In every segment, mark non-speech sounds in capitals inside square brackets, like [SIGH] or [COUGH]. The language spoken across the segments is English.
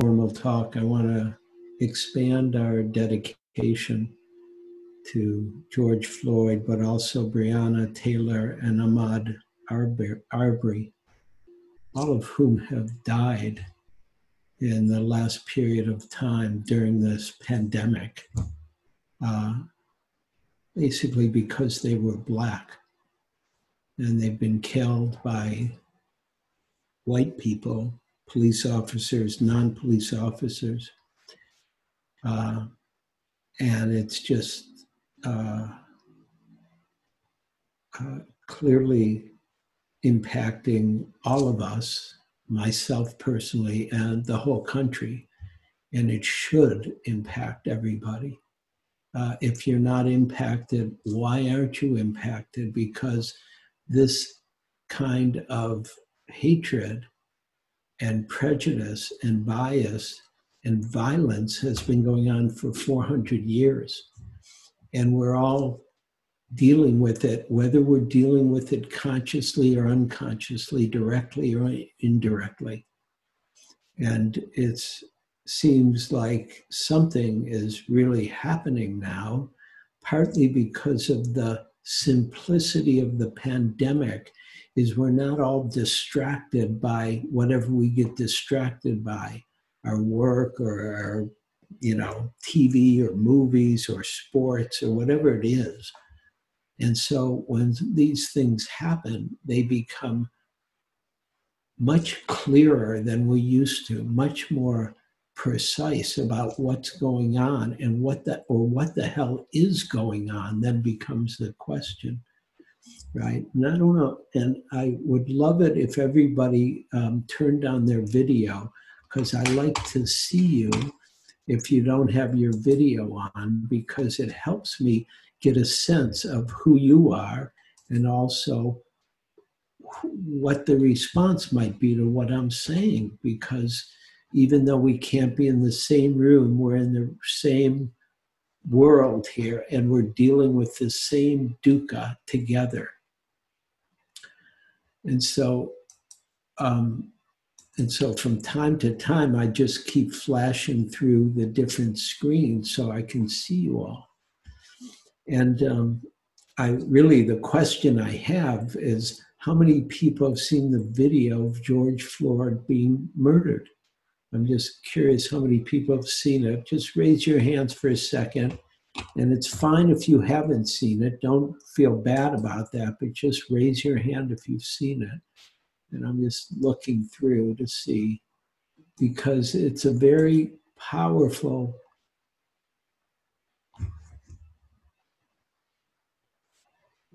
formal talk, I want to expand our dedication to George Floyd, but also Breonna Taylor and Ahmaud Arbery, all of whom have died in the last period of time during this pandemic, uh, basically because they were black and they've been killed by white people, police officers, non police officers. Uh, and it's just uh, uh, clearly impacting all of us, myself personally, and the whole country. And it should impact everybody. Uh, if you're not impacted, why aren't you impacted? Because this kind of hatred and prejudice and bias and violence has been going on for 400 years. And we're all dealing with it, whether we're dealing with it consciously or unconsciously, directly or indirectly. And it seems like something is really happening now, partly because of the simplicity of the pandemic is we're not all distracted by whatever we get distracted by our work or our you know tv or movies or sports or whatever it is. And so when these things happen they become much clearer than we used to much more precise about what's going on and what the or what the hell is going on then becomes the question right and i don't know and i would love it if everybody um, turned on their video because i like to see you if you don't have your video on because it helps me get a sense of who you are and also what the response might be to what i'm saying because even though we can't be in the same room, we're in the same world here and we're dealing with the same dukkha together. And so, um, and so from time to time, I just keep flashing through the different screens so I can see you all. And um, I really, the question I have is how many people have seen the video of George Floyd being murdered? I'm just curious how many people have seen it. Just raise your hands for a second. And it's fine if you haven't seen it. Don't feel bad about that, but just raise your hand if you've seen it. And I'm just looking through to see because it's a very powerful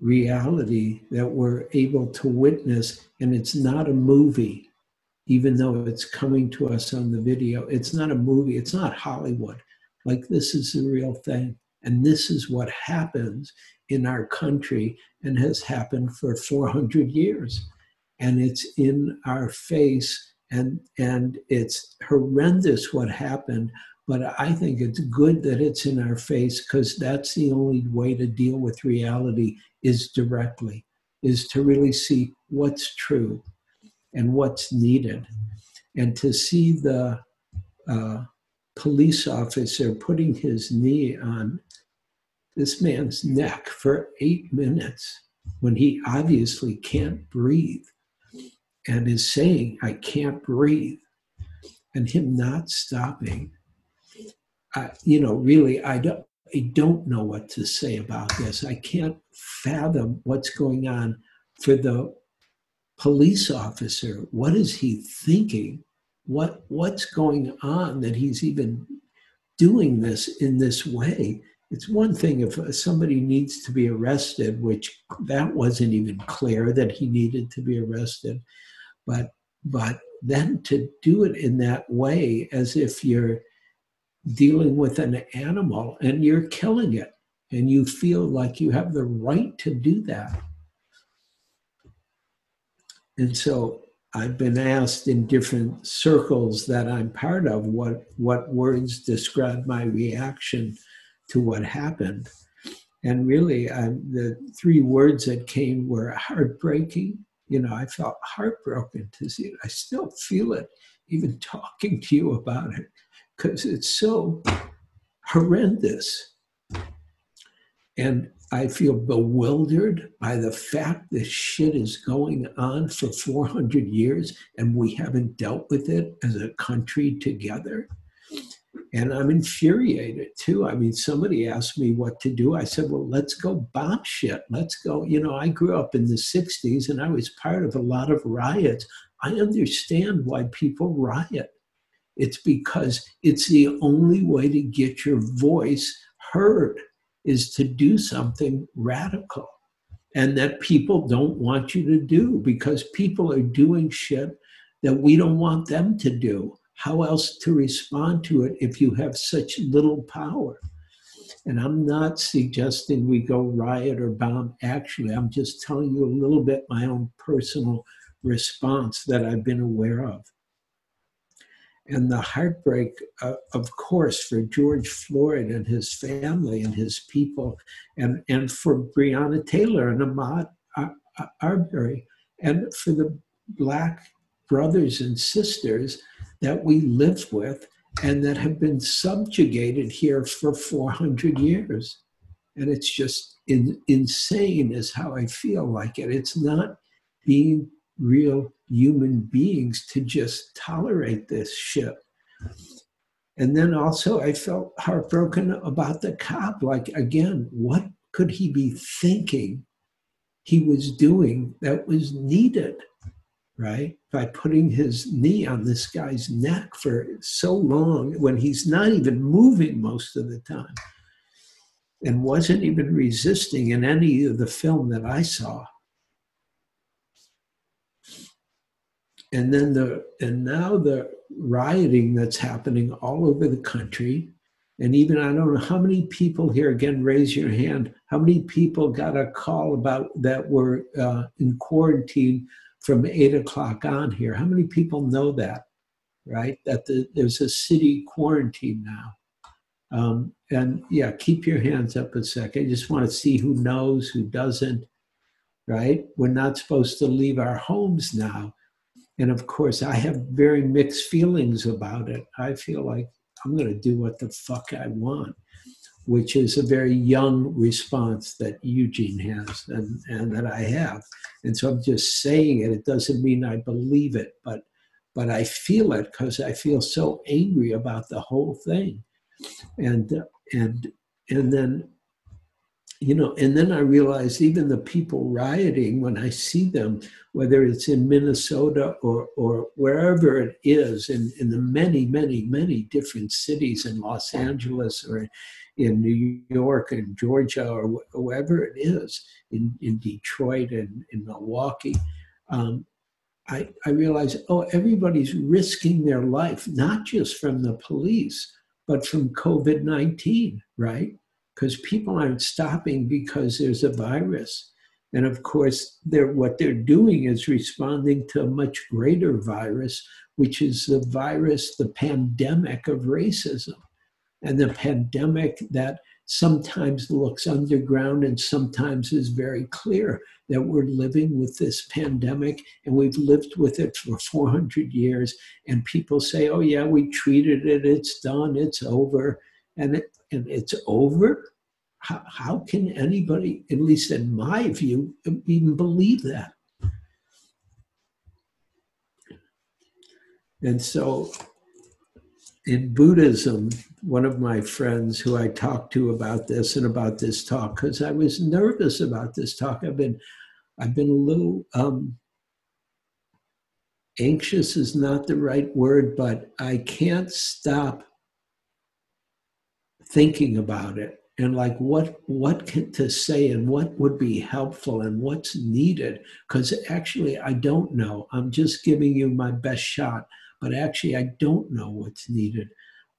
reality that we're able to witness, and it's not a movie even though it's coming to us on the video. It's not a movie, it's not Hollywood. Like, this is the real thing. And this is what happens in our country and has happened for 400 years. And it's in our face, and, and it's horrendous what happened. But I think it's good that it's in our face because that's the only way to deal with reality is directly, is to really see what's true and what's needed. And to see the uh, police officer putting his knee on this man's neck for eight minutes when he obviously can't breathe and is saying, I can't breathe, and him not stopping. I, you know, really, I don't, I don't know what to say about this. I can't fathom what's going on for the police officer what is he thinking what what's going on that he's even doing this in this way? It's one thing if uh, somebody needs to be arrested which that wasn't even clear that he needed to be arrested but but then to do it in that way as if you're dealing with an animal and you're killing it and you feel like you have the right to do that. And so I've been asked in different circles that I'm part of what, what words describe my reaction to what happened. And really, um, the three words that came were heartbreaking. You know, I felt heartbroken to see it. I still feel it even [LAUGHS] talking to you about it because it's so horrendous. And I feel bewildered by the fact this shit is going on for 400 years and we haven't dealt with it as a country together. And I'm infuriated too. I mean, somebody asked me what to do. I said, well, let's go bomb shit. Let's go. You know, I grew up in the 60s and I was part of a lot of riots. I understand why people riot. It's because it's the only way to get your voice heard is to do something radical and that people don't want you to do because people are doing shit that we don't want them to do. How else to respond to it if you have such little power? And I'm not suggesting we go riot or bomb. Actually, I'm just telling you a little bit my own personal response that I've been aware of and the heartbreak, uh, of course, for George Floyd and his family and his people, and, and for Breonna Taylor and Ahmaud Arbery, and for the Black brothers and sisters that we live with and that have been subjugated here for 400 years. And it's just in, insane, is how I feel like it. It's not being real human beings to just tolerate this shit. And then also, I felt heartbroken about the cop. Like, again, what could he be thinking he was doing that was needed, right? By putting his knee on this guy's neck for so long when he's not even moving most of the time and wasn't even resisting in any of the film that I saw. And then the and now the rioting that's happening all over the country. And even i don't know how many people here again raise your hand how many people got a call about that were uh, in quarantine from eight o'clock on here? How many people know that right? That the, there's a city quarantine now. Um, and yeah keep your hands up a second i just want to see who knows who doesn't right? We're not supposed to leave our homes now and of course, I have very mixed feelings about it. I feel like I'm going to do what the fuck I want, which is a very young response that Eugene has and, and that I have. And so I'm just saying it. It doesn't mean I believe it, but but I feel it because I feel so angry about the whole thing. And and and then you know, and then I realized even the people rioting, when I see them, whether it's in Minnesota or, or wherever it is, in, in the many, many, many different cities in Los Angeles or in New York and Georgia or wherever it is, in, in Detroit and in Milwaukee, um, I, I realized, oh, everybody's risking their life, not just from the police, but from COVID 19, right? Because people aren't stopping because there's a virus. And of course, they're, what they're doing is responding to a much greater virus, which is the virus, the pandemic of racism. And the pandemic that sometimes looks underground and sometimes is very clear that we're living with this pandemic and we've lived with it for 400 years. And people say, oh, yeah, we treated it, it's done, it's over. And it, and it's over? How, how can anybody, at least in my view, even believe that? And so in Buddhism, one of my friends who I talked to about this and about this talk, because I was nervous about this talk, I've been, I've been a little um, anxious is not the right word, but I can't stop thinking about it and like what what to say and what would be helpful and what's needed? Because actually i don't know. I'm just giving you my best shot but actually i don't know what's needed.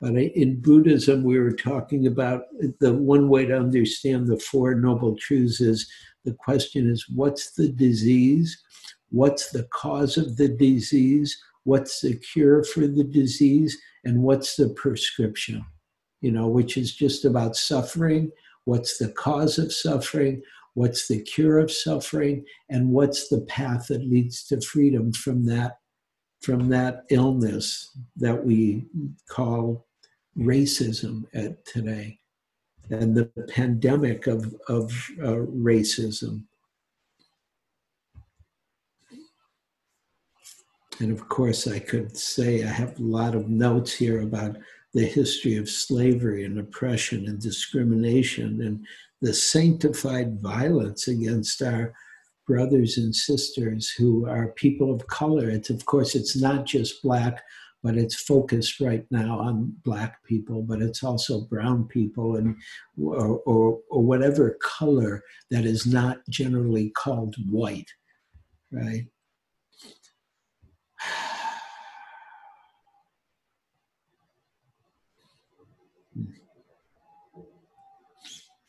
But in buddhism we were talking about the one way to understand the four noble truths is the question is what's the disease? What's the cause of the disease? What's the cure for the disease? And what's the prescription you know, which is just about suffering. What's the cause of suffering? What's the cure of suffering? And what's the path that leads to freedom from that from that illness that we call racism at today and the pandemic of, of uh, racism. And of course, I could say I have a lot of notes here about the history of slavery and oppression and discrimination and the sanctified violence against our brothers and sisters who are people of color. It's of course it's not just black, but it's focused right now on black people, but it's also brown people and or, or, or whatever color that is not generally called white, right?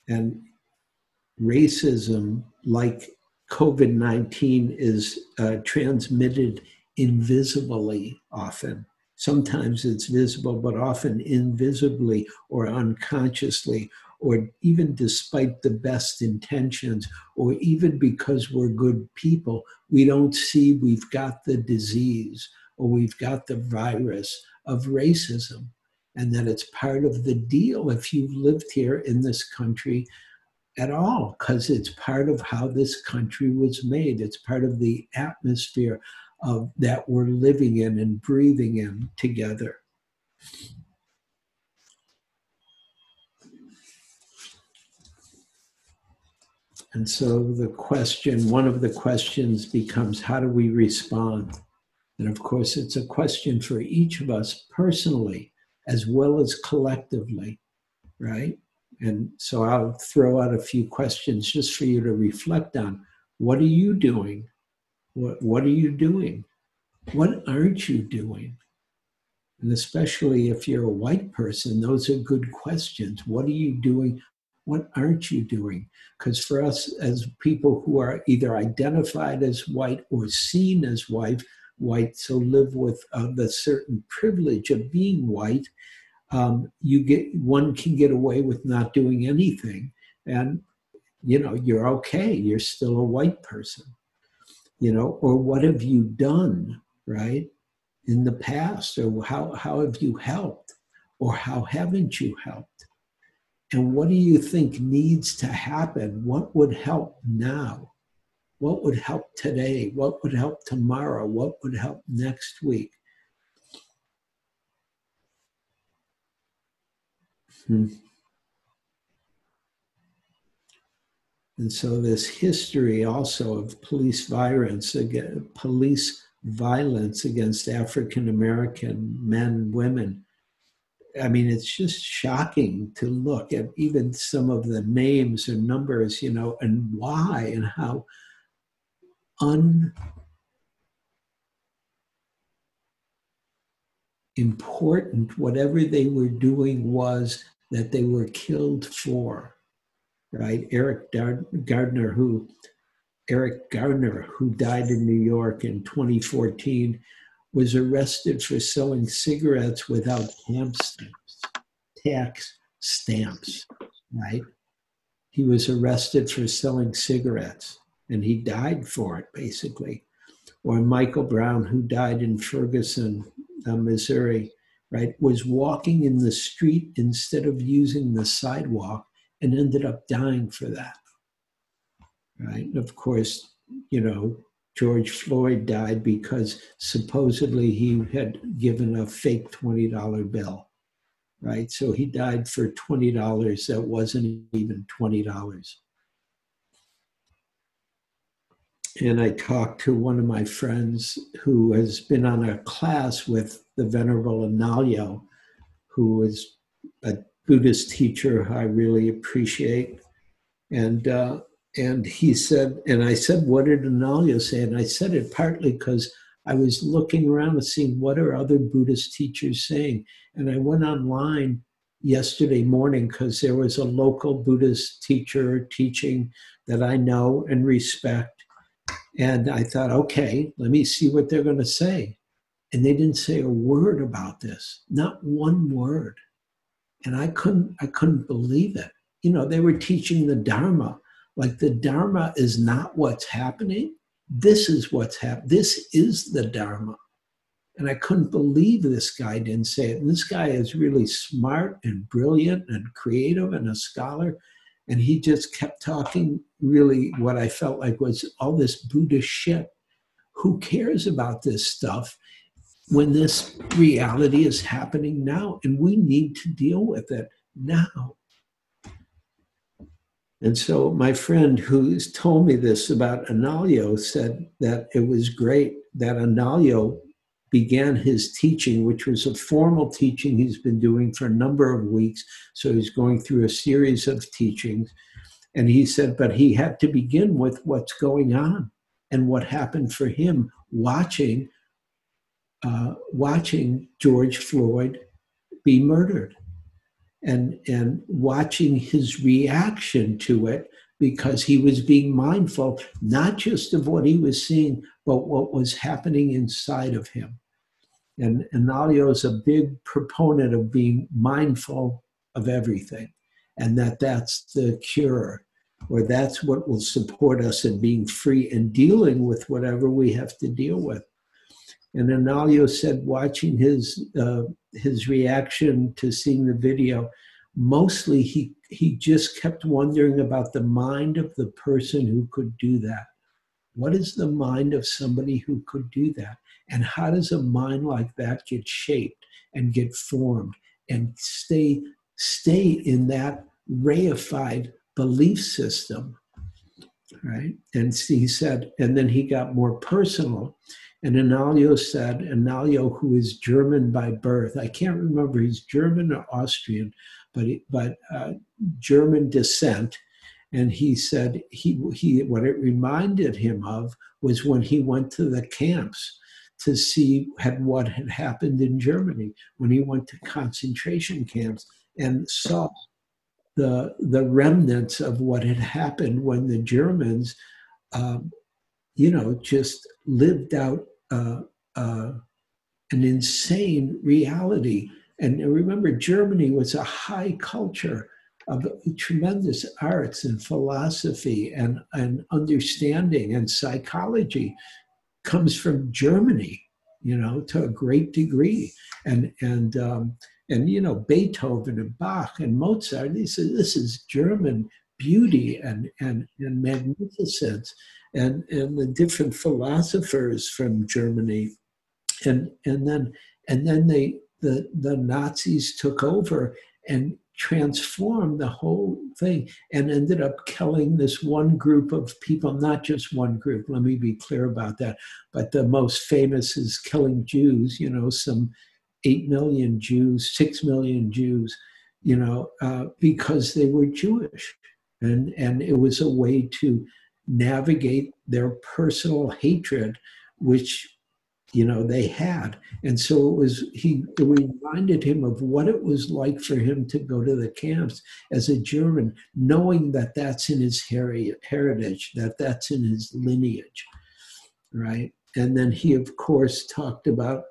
And racism, like COVID 19 is uh, transmitted invisibly often. Sometimes it's visible, but often invisibly or unconsciously, or even despite the best intentions, or even because we're good people, we don't see we've got the disease or we've got the virus of racism, and that it's part of the deal if you've lived here in this country at all because it's part of how this country was made. It's part of the atmosphere of that we're living in and breathing in together. And so the question, one of the questions becomes how do we respond? And of course, it's a question for each of us personally as well as collectively, right? And so I'll throw out a few questions just for you to reflect on. What are you doing? What, what are you doing? What aren't you doing? And especially if you're a white person, those are good questions. What are you doing? What aren't you doing? Because for us, as people who are either identified as white or seen as white, white, so live with uh, the certain privilege of being white, um, you get one can get away with not doing anything, and you know you're okay. You're still a white person, you know. Or what have you done, right, in the past, or how how have you helped, or how haven't you helped? And what do you think needs to happen? What would help now? What would help today? What would help tomorrow? What would help next week? Hmm. And so this history also of police violence against police violence against African American men, women. I mean, it's just shocking to look at even some of the names and numbers, you know, and why and how un important whatever they were doing was that they were killed for, right? Eric Gardner, who Eric Gardner, who died in New York in 2014, was arrested for selling cigarettes without stamp stamps, tax stamps, right? He was arrested for selling cigarettes and he died for it, basically. Or Michael Brown, who died in Ferguson, uh, Missouri, right, was walking in the street instead of using the sidewalk and ended up dying for that. Right. And of course, you know, George Floyd died because supposedly he had given a fake $20 bill. Right. So he died for $20 that wasn't even $20. And I talked to one of my friends who has been on a class with the Venerable Analayo, who is a Buddhist teacher I really appreciate. And uh, and he said, and I said, what did Analayo say? And I said it partly because I was looking around and seeing what are other Buddhist teachers saying. And I went online yesterday morning because there was a local Buddhist teacher teaching that I know and respect and I thought, okay, let me see what they're going to say. And they didn't say a word about this, not one word. And I couldn't, I couldn't believe it. You know, they were teaching the Dharma. Like the Dharma is not what's happening. This is what's happening. This is the Dharma. And I couldn't believe this guy didn't say it. And this guy is really smart and brilliant and creative and a scholar. And he just kept talking really what I felt like was all this Buddhist shit. Who cares about this stuff when this reality is happening now? And we need to deal with it now. And so my friend who's told me this about Analayo said that it was great that Analayo began his teaching, which was a formal teaching he's been doing for a number of weeks. So he's going through a series of teachings. And he said, but he had to begin with what's going on and what happened for him watching uh, watching George Floyd be murdered and and watching his reaction to it because he was being mindful not just of what he was seeing but what was happening inside of him and Analayo is a big proponent of being mindful of everything and that that's the cure or that's what will support us in being free and dealing with whatever we have to deal with and Analayo said, watching his uh, his reaction to seeing the video, mostly he he just kept wondering about the mind of the person who could do that. What is the mind of somebody who could do that? And how does a mind like that get shaped and get formed and stay stay in that reified belief system? Right. And he said, and then he got more personal and Analayo said, Analayo, who is German by birth, I can't remember he's German or Austrian, but but uh, German descent. And he said he he what it reminded him of was when he went to the camps to see had what had happened in Germany when he went to concentration camps and saw the the remnants of what had happened when the Germans um, you know, just lived out uh, uh, an insane reality. And remember, Germany was a high culture of tremendous arts and philosophy and, and understanding and psychology comes from Germany, you know, to a great degree. And and um, and you know, Beethoven and Bach and Mozart, this is this is German beauty and and, and magnificence and, and the different philosophers from Germany. And, and then, and then they, the, the Nazis took over and transformed the whole thing and ended up killing this one group of people, not just one group, let me be clear about that. But the most famous is killing Jews, you know, some 8 million Jews, 6 million Jews, you know, uh, because they were Jewish. And, and it was a way to navigate their personal hatred, which you know they had. And so it was he it reminded him of what it was like for him to go to the camps as a german knowing that that's in his heritage that that's in his lineage right? And then he of course talked about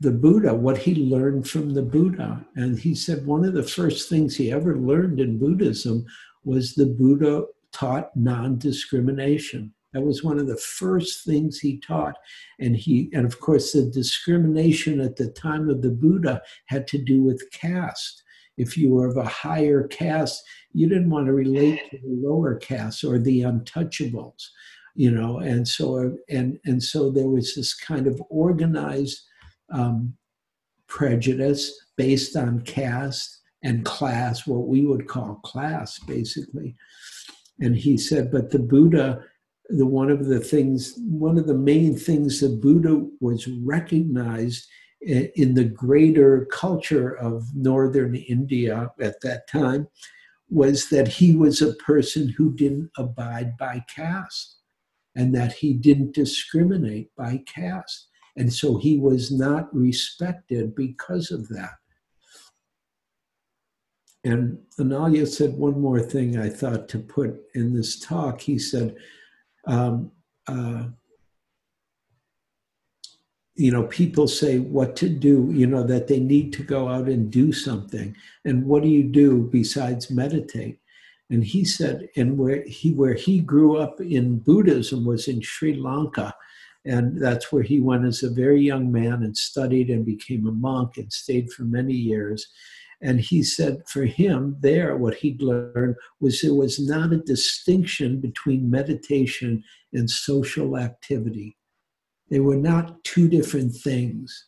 the buddha what he learned from the buddha. And he said one of the first things he ever learned in buddhism was the buddha taught non-discrimination. That was one of the first things he taught. And he, and of course, the discrimination at the time of the Buddha had to do with caste. If you were of a higher caste, you didn't want to relate to the lower caste or the untouchables, you know. And so, and and so there was this kind of organized um, prejudice based on caste and class, what we would call class, basically. And he said, but the Buddha, the one of the things, one of the main things that Buddha was recognized in the greater culture of northern India at that time was that he was a person who didn't abide by caste and that he didn't discriminate by caste. And so he was not respected because of that. And Analayo said one more thing I thought to put in this talk. He said, um, uh, you know, people say what to do, you know, that they need to go out and do something. And what do you do besides meditate? And he said, and where he where he grew up in Buddhism was in Sri Lanka. And that's where he went as a very young man and studied and became a monk and stayed for many years. And he said for him, there, what he'd learned was there was not a distinction between meditation and social activity. They were not two different things.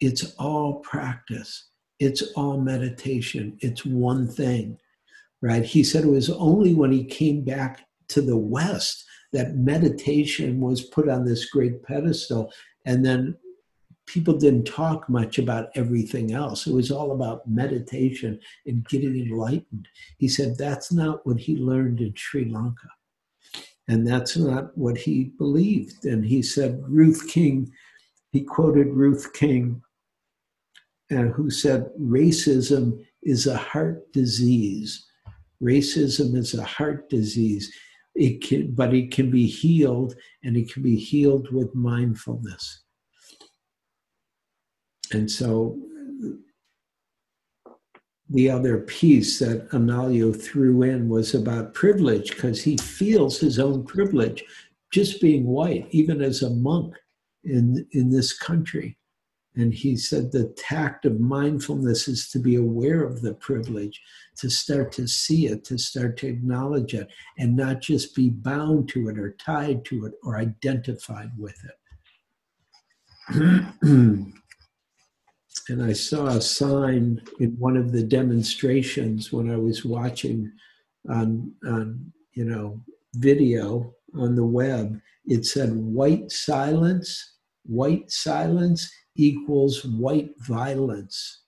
It's all practice, it's all meditation, it's one thing, right? He said it was only when he came back to the West that meditation was put on this great pedestal. And then people didn't talk much about everything else. It was all about meditation and getting enlightened. He said that's not what he learned in Sri Lanka. And that's not what he believed. And he said, Ruth King, he quoted Ruth King, uh, who said, racism is a heart disease. Racism is a heart disease. It can, but it can be healed, and it can be healed with mindfulness. And so the other piece that Analayo threw in was about privilege because he feels his own privilege just being white, even as a monk in, in this country. And he said the tact of mindfulness is to be aware of the privilege, to start to see it, to start to acknowledge it, and not just be bound to it or tied to it or identified with it. [CLEARS THROAT] and I saw a sign in one of the demonstrations when I was watching on, on you know video on the web. It said white silence, white silence equals white violence.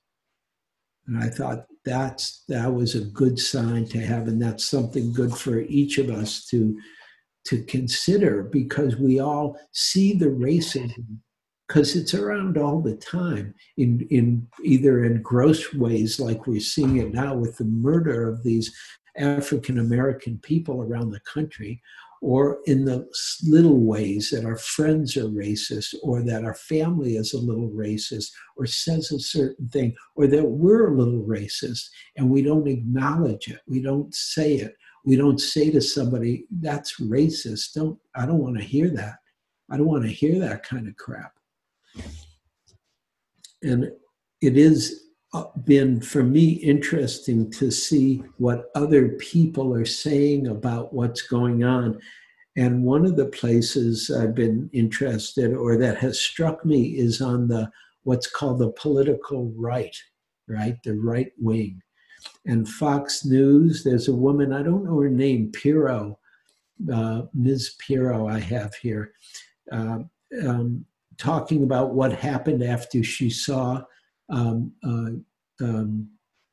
And I thought that's that was a good sign to have, and that's something good for each of us to to consider because we all see the racism because it's around all the time in, in either in gross ways like we're seeing it now with the murder of these African American people around the country, or in the little ways that our friends are racist, or that our family is a little racist, or says a certain thing, or that we're a little racist and we don't acknowledge it, we don't say it, we don't say to somebody, that's racist. Don't I don't want to hear that. I don't want to hear that kind of crap. And it has uh, been for me interesting to see what other people are saying about what's going on. And one of the places I've been interested or that has struck me is on the what's called the political right, right? The right wing. And Fox News, there's a woman, I don't know her name, Pirro, uh, Ms. Pirro, I have here. Uh, um, talking about what happened after she saw um, uh, um,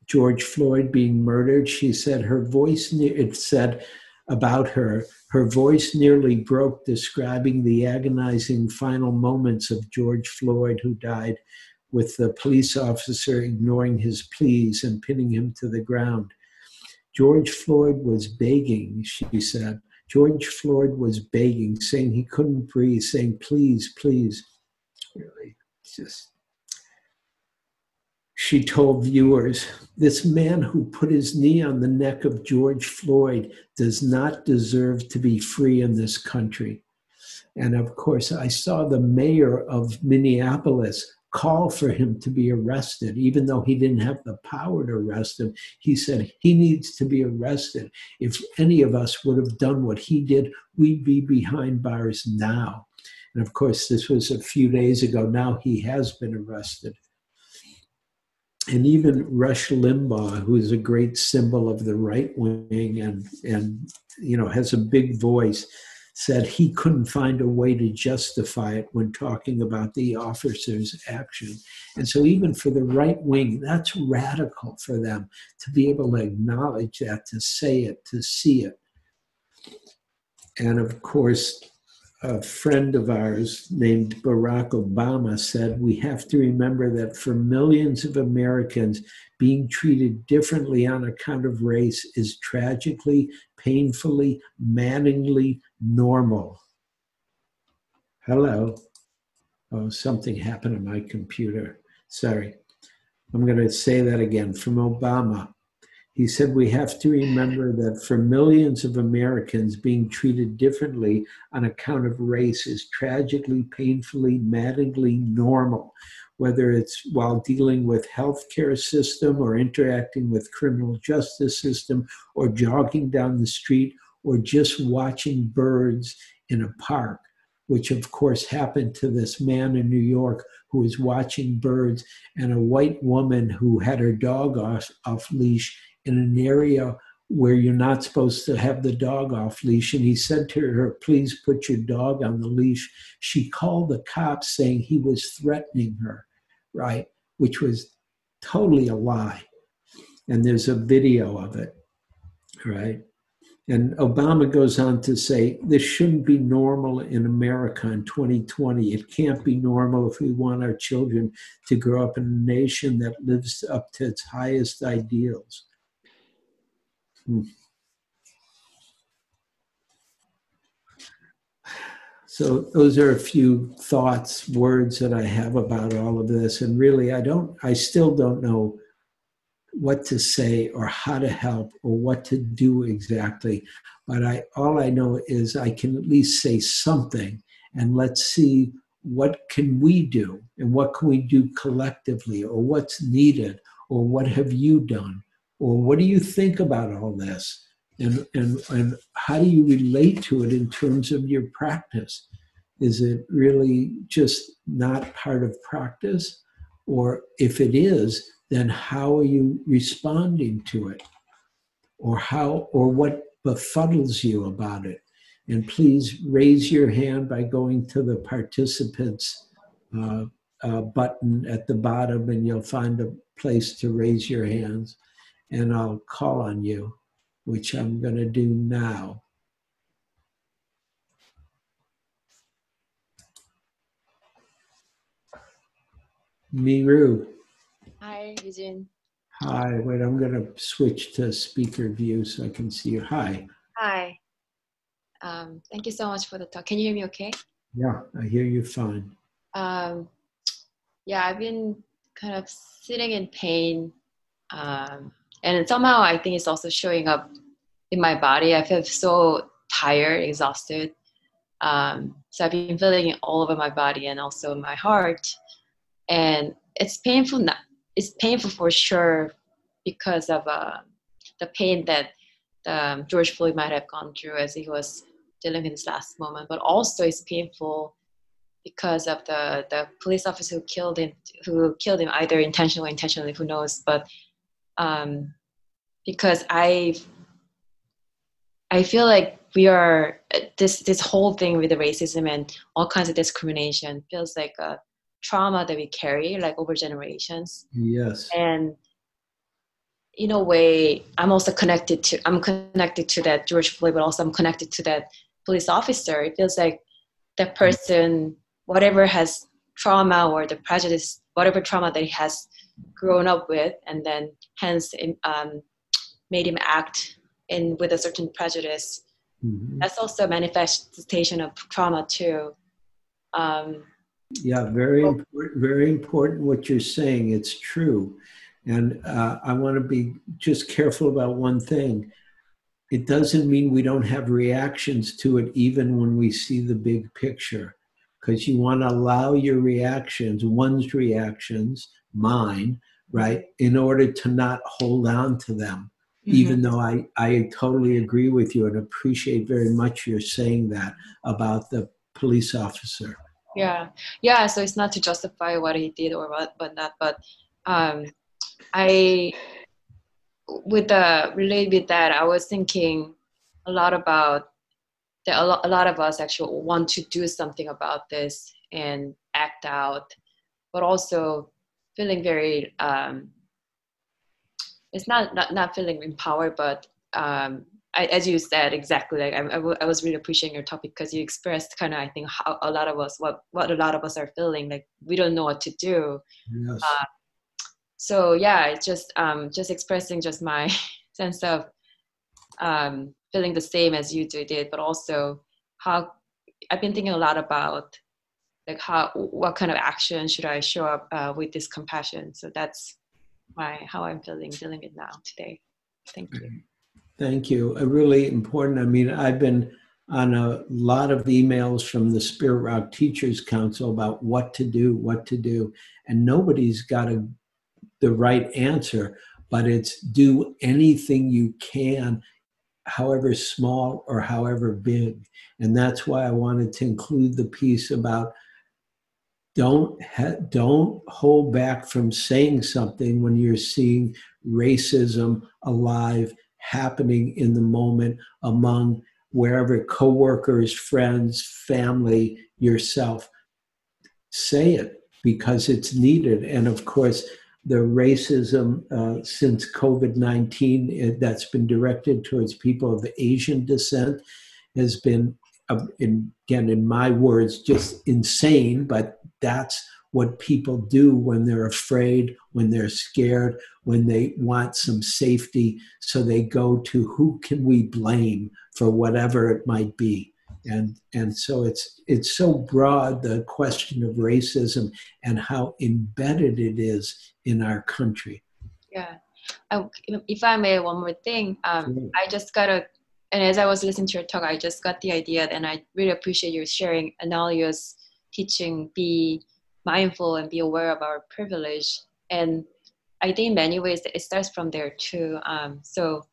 George Floyd being murdered. She said her voice, it said about her, her voice nearly broke describing the agonizing final moments of George Floyd, who died with the police officer ignoring his pleas and pinning him to the ground. George Floyd was begging, she said. George Floyd was begging, saying he couldn't breathe, saying, please, please really just she told viewers this man who put his knee on the neck of George Floyd does not deserve to be free in this country. And of course, I saw the mayor of Minneapolis call for him to be arrested, even though he didn't have the power to arrest him. He said he needs to be arrested. If any of us would have done what he did, we'd be behind bars now. And of course, this was a few days ago. Now he has been arrested. And even Rush Limbaugh, who is a great symbol of the right wing and, and you know has a big voice, said he couldn't find a way to justify it when talking about the officer's action. And so, even for the right wing, that's radical for them to be able to acknowledge that, to say it, to see it. And of course, a friend of ours named Barack Obama said, We have to remember that for millions of Americans, being treated differently on account of race is tragically, painfully, maddeningly normal. Hello. Oh, something happened to my computer. Sorry. I'm going to say that again from Obama. He said, We have to remember that for millions of Americans, being treated differently on account of race is tragically, painfully, maddeningly normal, whether it's while dealing with healthcare system or interacting with criminal justice system or jogging down the street or just watching birds in a park which of course happened to this man in New York who was watching birds, and a white woman who had her dog off, off leash in an area where you're not supposed to have the dog off leash. And he said to her, Please put your dog on the leash. She called the cops saying he was threatening her, right? Which was totally a lie. And there's a video of it, right? And Obama goes on to say, this shouldn't be normal in America in 2020. It can't be normal if we want our children to grow up in a nation that lives up to its highest ideals. Hmm. So those are a few thoughts, words that I have about all of this. And really, I don't, I still don't know what to say or how to help or what to do exactly. But I, all I know is I can at least say something and let's see what can we do and what can we do collectively or what's needed or what have you done or what do you think about all this and, and, and how do you relate to it in terms of your practice? Is it really just not part of practice? Or if it is, then how are you responding to it? Or how or what befuddles you about it? And please raise your hand by going to the participants uh, uh, button at the bottom, and you'll find a place to raise your hands. And I'll call on you, which I'm going to do now. Miru. Hi, Eugene. Hi, wait, I'm going to switch to speaker view so I can see you. Hi. Hi. Um, thank you so much for the talk. Can you hear me okay? Yeah, I hear you fine. Um, yeah, I've been kind of sitting in pain. Um, and somehow I think it's also showing up in my body. I feel so tired, exhausted. Um, so I've been feeling it all over my body and also my heart. And it's painful now it's painful for sure because of uh, the pain that um, George Floyd might have gone through as he was dealing with his last moment. But also, it's painful because of the the police officer who killed him, who killed him either intentionally or intentionally, who knows? But um, because I I feel like we are this this whole thing with the racism and all kinds of discrimination feels like a trauma that we carry like over generations. Yes. And in a way i'm also connected to i'm connected to that george floyd but also i'm connected to that police officer. It feels like that person whatever has trauma or the prejudice whatever trauma that he has grown up with and then hence um, made him act in with a certain prejudice mm-hmm. that's also a manifestation of trauma too um, yeah, very important. Very important what you're saying. It's true, and uh, I want to be just careful about one thing. It doesn't mean we don't have reactions to it, even when we see the big picture, because you want to allow your reactions, one's reactions, mine, right, in order to not hold on to them. Mm-hmm. Even though I, I totally agree with you and appreciate very much you're saying that about the police officer yeah yeah so it's not to justify what he did or what but not but um i with the related with that i was thinking a lot about that a lot, a lot of us actually want to do something about this and act out but also feeling very um it's not not, not feeling empowered but um I, as you said exactly like I, I, w- I was really appreciating your topic because you expressed kind of i think how a lot of us what what a lot of us are feeling like we don't know what to do yes. Uh, so yeah it's just um just expressing just my [LAUGHS] sense of um feeling the same as you did but also how i've been thinking a lot about like how what kind of action should i show up uh, with this compassion so that's my how i'm feeling feeling it now today Thank you. Thank you. Uh, really important. I mean, I've been on a lot of emails from the Spirit Rock Teachers Council about what to do, what to do, and nobody's got a, the right answer. But it's do anything you can, however small or however big, and that's why I wanted to include the piece about don't ha- don't hold back from saying something when you're seeing racism alive happening in the moment among wherever coworkers, friends, family, yourself. Say it because it's needed. And of course, the racism uh, since COVID 19 that's been directed towards people of Asian descent has been, uh, in, again, in my words, just insane, but that's what people do when they're afraid, when they're scared, when they want some safety. So they go to who can we blame for whatever it might be. And, and so it's, it's so broad, the question of racism and how embedded it is in our country. Yeah. I, if I may, one more thing. Um, I just got a, and as I was listening to your talk, I just got the idea, and I really appreciate you sharing Analayo's teaching, be mindful and be aware of our privilege. And I think in many ways it starts from there too. Um, so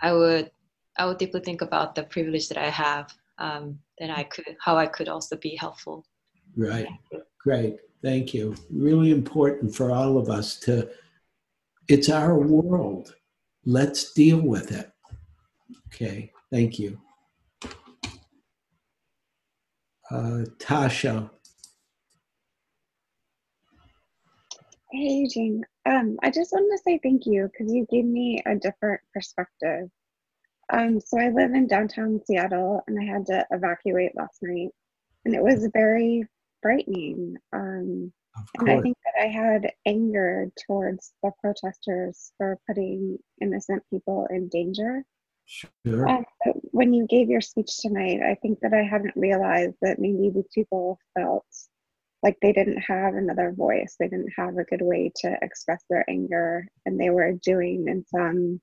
I would I would deeply think about the privilege that I have. Um, and I could how I could also be helpful. Right. Great. Thank you. Really important for all of us to. It's our world. Let's deal with it. Okay. Thank you. Uh, Tasha, Hey, Eugene. Um, I just wanted to say thank you because you gave me a different perspective. Um, so I live in downtown Seattle and I had to evacuate last night, and it was very frightening. Um, and I think that I had anger towards the protesters for putting innocent people in danger. Sure. Um, when you gave your speech tonight, I think that I hadn't realized that maybe these people felt like they didn't have another voice. They didn't have a good way to express their anger and they were doing in some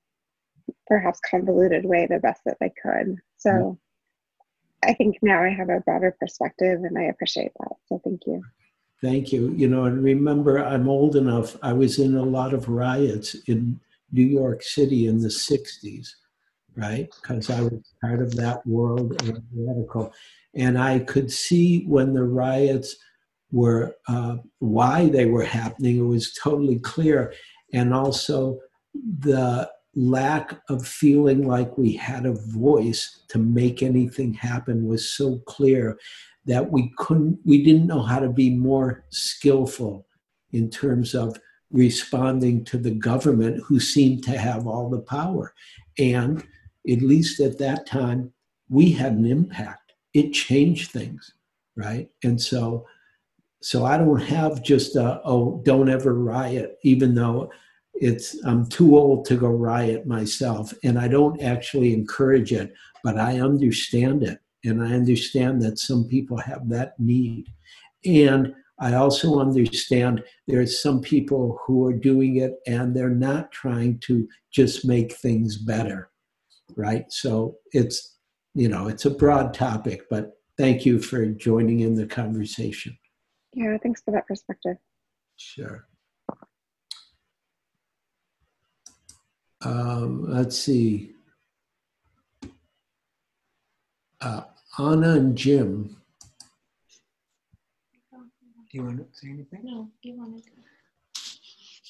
perhaps convoluted way the best that they could. So mm-hmm. i think now i have a broader perspective and i appreciate that. So thank you. Thank you. You know and remember i'm old enough. I was in a lot of riots in new york city in the 60s right? Because i was part of that world of radical. And i could see when the riots were uh, why they were happening. It was totally clear, and also the lack of feeling like we had a voice to make anything happen was so clear that we couldn't we didn't know how to be more skillful in terms of responding to the government who seemed to have all the power. And at least at that time we had an impact. It changed things right? And so so I don't have just a, oh, don't ever riot, even though it's I'm too old to go riot myself, and I don't actually encourage it, but I understand it, and I understand that some people have that need, and I also understand there's some people who are doing it and they're not trying to just make things better, right? So it's you know it's a broad topic, but thank you for joining in the conversation. Yeah, thanks for that perspective. Sure. Um, let's see. Uh, Anna and Jim. Do you want to say anything? No, you wanted to.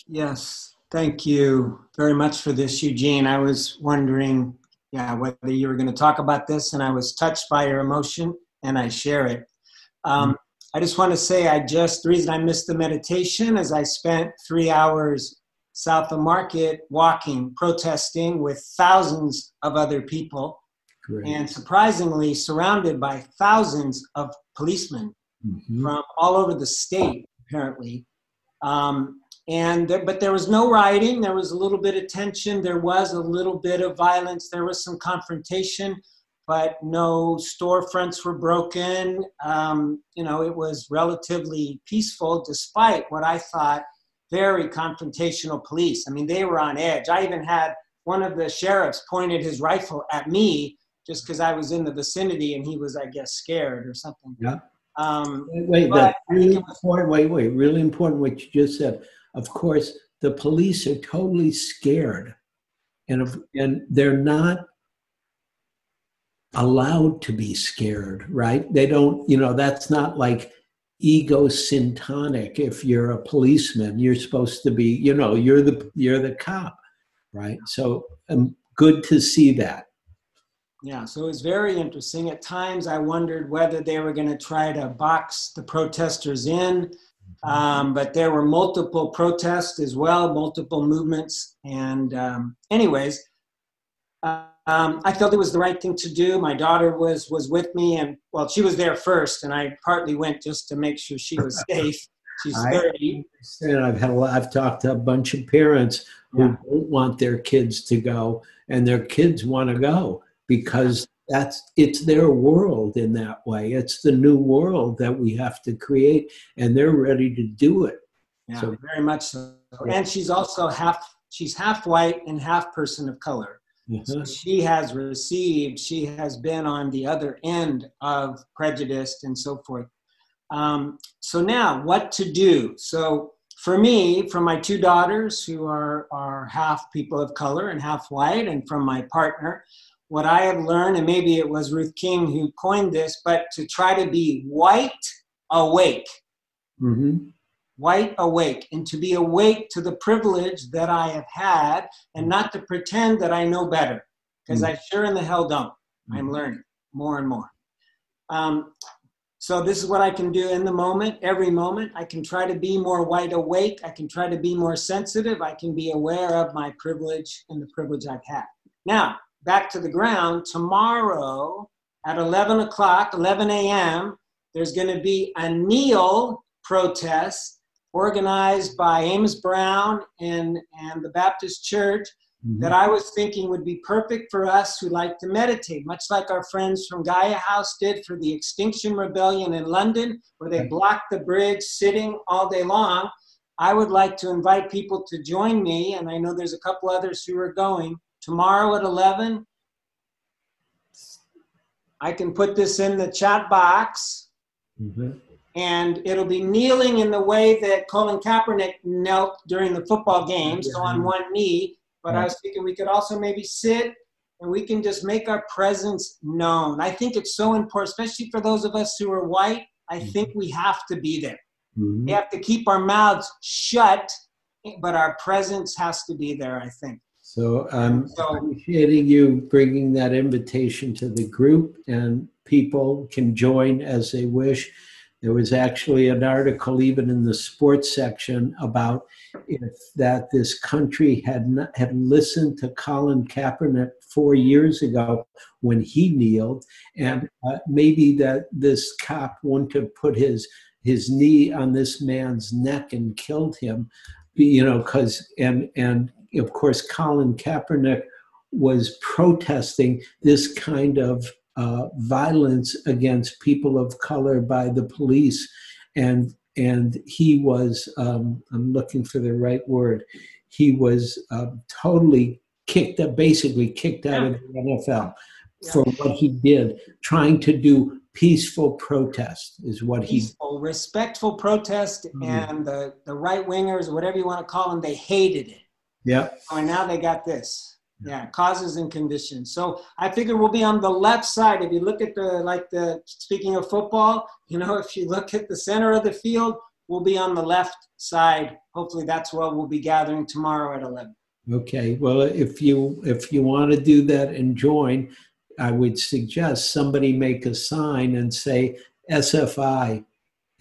Yes, thank you very much for this, Eugene. I was wondering, yeah, whether you were going to talk about this, and I was touched by your emotion, and I share it. Um, I just want to say I just, the reason I missed the meditation is I spent three hours south of Market walking, protesting with thousands of other people. Great. And surprisingly, surrounded by thousands of policemen mm-hmm. from all over the state, apparently. Um, and there, but there was no rioting. There was a little bit of tension. There was a little bit of violence. There was some confrontation but no storefronts were broken. Um, you know, it was relatively peaceful despite what I thought very confrontational police. I mean, they were on edge. I even had one of the sheriffs pointed his rifle at me just because I was in the vicinity and he was, I guess, scared or something. Yeah. Um, Wait, wait, But that's I think really important. Wait, wait, really important what you just said. Of course, the police are totally scared, and if, and they're not allowed to be scared, right? They don't, you know, that's not like ego syntonic. If you're a policeman, you're supposed to be, you know, you're the you're the cop, right? So, um, good to see that. Yeah, so it was very interesting. At times, I wondered whether they were going to try to box the protesters in, um, but there were multiple protests as well, multiple movements. And, um, anyways, uh, um, I felt it was the right thing to do. My daughter was was with me, and well, she was there first, and I partly went just to make sure she was [LAUGHS] safe. She's I- 30. And I've had a lot, I've talked to a bunch of parents who don't want their kids to go, and their kids want to go because that's it's their world in that way. It's the new world that we have to create, and they're ready to do it. Yeah, So- very much so. And she's also half she's half white and half person of color. So Mhm. she has received, she has been on the other end of prejudice and so forth. Um, so now, what to do? So for me, from my two daughters who are, are half people of color and half white, and from my partner, what I have learned, and maybe it was Ruth King who coined this, but to try to be white awake Mhm. wide awake and to be awake to the privilege that I have had and not to pretend that I know better because I sure in the hell don't. I'm learning more and more. Um, so this is what I can do in the moment, every moment. I can try to be more wide awake. I can try to be more sensitive. I can be aware of my privilege and the privilege I've had. Now, back to the ground. Tomorrow at 11 o'clock, 11 a.m., there's going to be a kneel protest organized by Amos Brown and, and the Baptist Church mm-hmm. that I was thinking would be perfect for us who like to meditate, much like our friends from Gaia House did for the Extinction Rebellion in London, where they blocked the bridge sitting all day long. I would like to invite people to join me, and I know there's a couple others who are going tomorrow at 11. I can put this in the chat box Mhm. and it'll be kneeling in the way that Colin Kaepernick knelt during the football game, so on one knee. But I was thinking we could also maybe sit and we can just make our presence known. I think it's so important, especially for those of us who are white. I think we have to be there. Mhm. We have to keep our mouths shut, but our presence has to be there, I think. So I'm So- appreciating you bringing that invitation to the group, and people can join as they wish. There was actually an article, even in the sports section, about if that this country had not, had listened to Colin Kaepernick four years ago when he kneeled, and uh, maybe that this cop wouldn't have put his his knee on this man's neck and killed him you know, because and and of course Colin Kaepernick was protesting this kind of uh, violence against people of color by the police, and and he was um, I'm looking for the right word. He was um, totally kicked up, basically kicked out of the NFL for what he did, trying to do peaceful protest is what he Peaceful, respectful protest, Mhm. and the, the right wingers, whatever you want to call them, they hated it. Yeah Oh, and now they got this. Yeah, causes and conditions. So I figure we'll be on the left side. If you look at the, like the, speaking of football, you know, [LAUGHS] if you look at the center of the field, we'll be on the left side. Hopefully that's where we'll be gathering tomorrow at 11. Okay, well, if you, if you want to do that and join, I would suggest somebody make a sign and say SFI,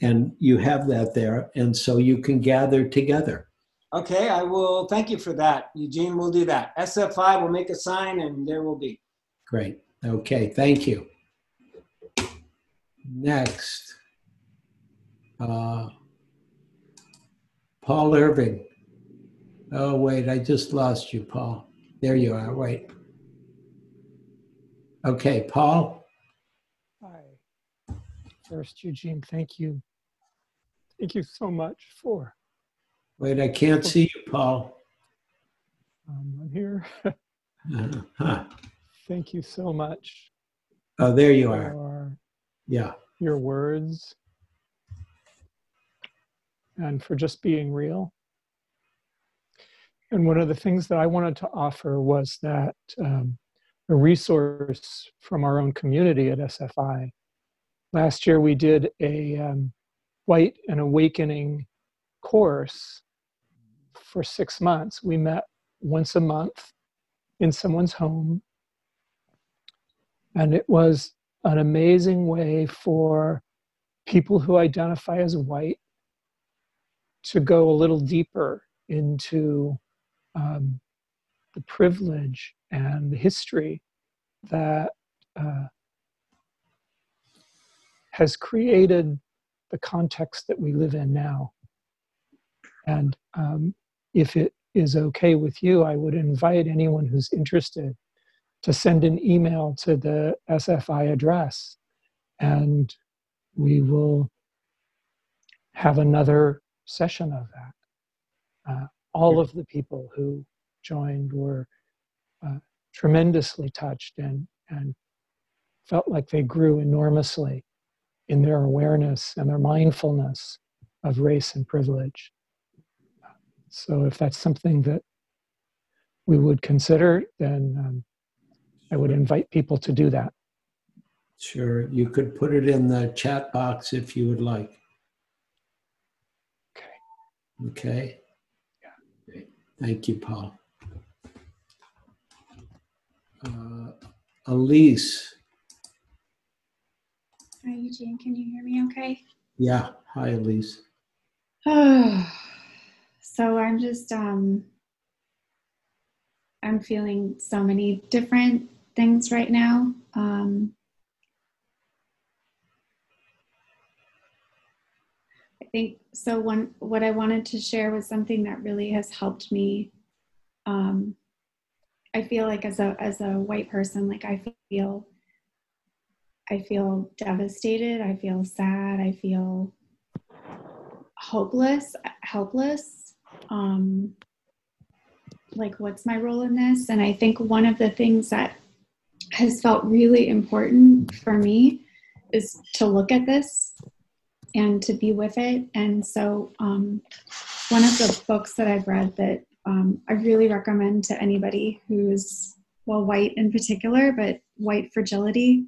and you have that there, and so you can gather together. Okay, I will, thank you for that. Eugene, we'll do that. SFI will make a sign and there will be. Great, okay, thank you. Next. uh, Paul Irving. Oh, wait, I just lost you, Paul. There you are, wait. Okay, Paul? Hi. First, Eugene, thank you. Thank you so much for Wait, I can't see you, Paul. um, I'm here. Uh, [LAUGHS] huh. Thank you so much Oh, there you are. Yeah. your words and for just being real. And one of the things that I wanted to offer was that um, a resource from our own community at SFI. Last year, we did a um, White and Awakening course for six months. We met once a month in someone's home. And it was an amazing way for people who identify as white to go a little deeper into um, the privilege and the history that uh, has created the context that we live in now. And um, if it is okay with you, I would invite anyone who's interested to send an email to the SFI address and we will have another session of that. Uh, all of the people who joined were uh, tremendously touched and, and felt like they grew enormously in their awareness and their mindfulness of race and privilege. So, if that's something that we would consider, then um, I would invite people to do that. Sure. You could put it in the chat box if you would like. Okay. Okay. Yeah. Thank you, Paul. Uh, Elise. Hi, Eugene. Can you hear me okay? Yeah. Hi, Elise. [SIGHS] [SIGHS] [SIGHS] so I'm just, um, I'm feeling so many different things right now. Um, I think so. One, what I wanted to share was something that really has helped me. Um, I feel like as a as a white person, like I feel, I feel devastated. I feel sad. I feel hopeless, helpless. Um, like, what's my role in this? And I think one of the things that has felt really important for me is to look at this and to be with it. And so, um, one of the books that I've read that um, I really recommend to anybody who's, well, white in particular, but White Fragility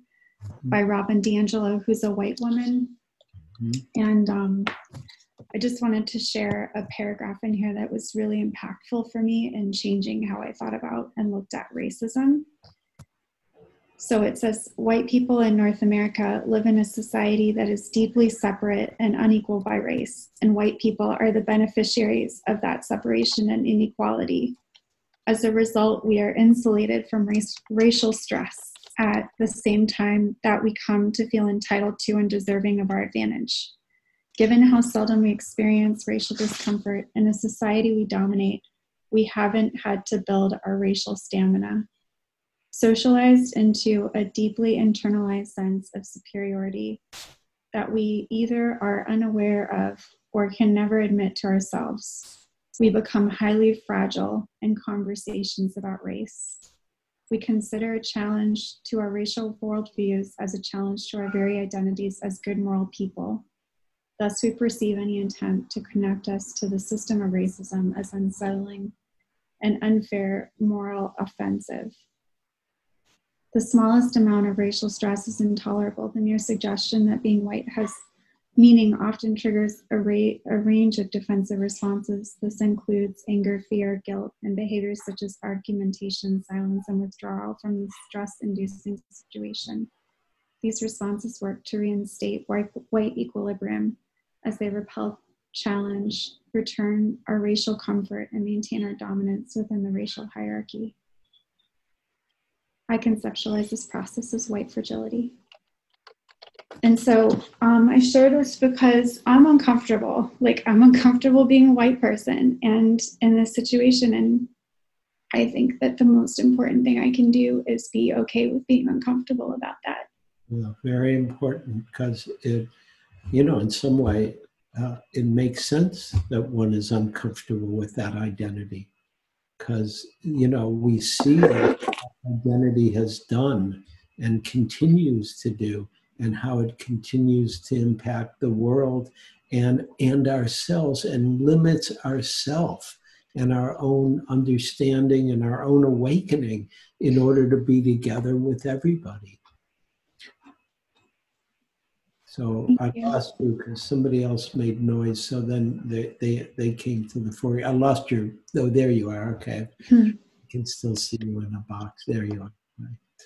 by Robin DiAngelo, who's a white woman. Mm-hmm. And um, I just wanted to share a paragraph in here that was really impactful for me in changing how I thought about and looked at racism. So it says white people in North America live in a society that is deeply separate and unequal by race, and white people are the beneficiaries of that separation and inequality. As a result, we are insulated from race, racial stress at the same time that we come to feel entitled to and deserving of our advantage. Given how seldom we experience racial discomfort in a society we dominate, we haven't had to build our racial stamina. Socialized into a deeply internalized sense of superiority that we either are unaware of or can never admit to ourselves, we become highly fragile in conversations about race. We consider a challenge to our racial worldviews as a challenge to our very identities as good moral people. Thus, we perceive any attempt to connect us to the system of racism as unsettling and unfair, moral, offensive. The smallest amount of racial stress is intolerable. The mere suggestion that being white has meaning often triggers a, ra- a range of defensive responses. This includes anger, fear, guilt, and behaviors such as argumentation, silence, and withdrawal from the stress inducing situation. These responses work to reinstate white, white equilibrium as they repel, challenge, return our racial comfort, and maintain our dominance within the racial hierarchy. I conceptualize this process as white fragility. And so um, I share this because I'm uncomfortable. Like, I'm uncomfortable being a white person and in this situation. And I think that the most important thing I can do is be okay with being uncomfortable about that. Yeah, very important because it, you know, in some way, uh, it makes sense that one is uncomfortable with that identity. because you know we see what identity has done and continues to do and how it continues to impact the world and and ourselves and limits ourself and our own understanding and our own awakening in order to be together with everybody so Thank I you. lost you because somebody else made noise. So then they, they, they came to the fore. I lost you. Oh, there you are. Okay. Hmm. I can still see you in the box. There you are.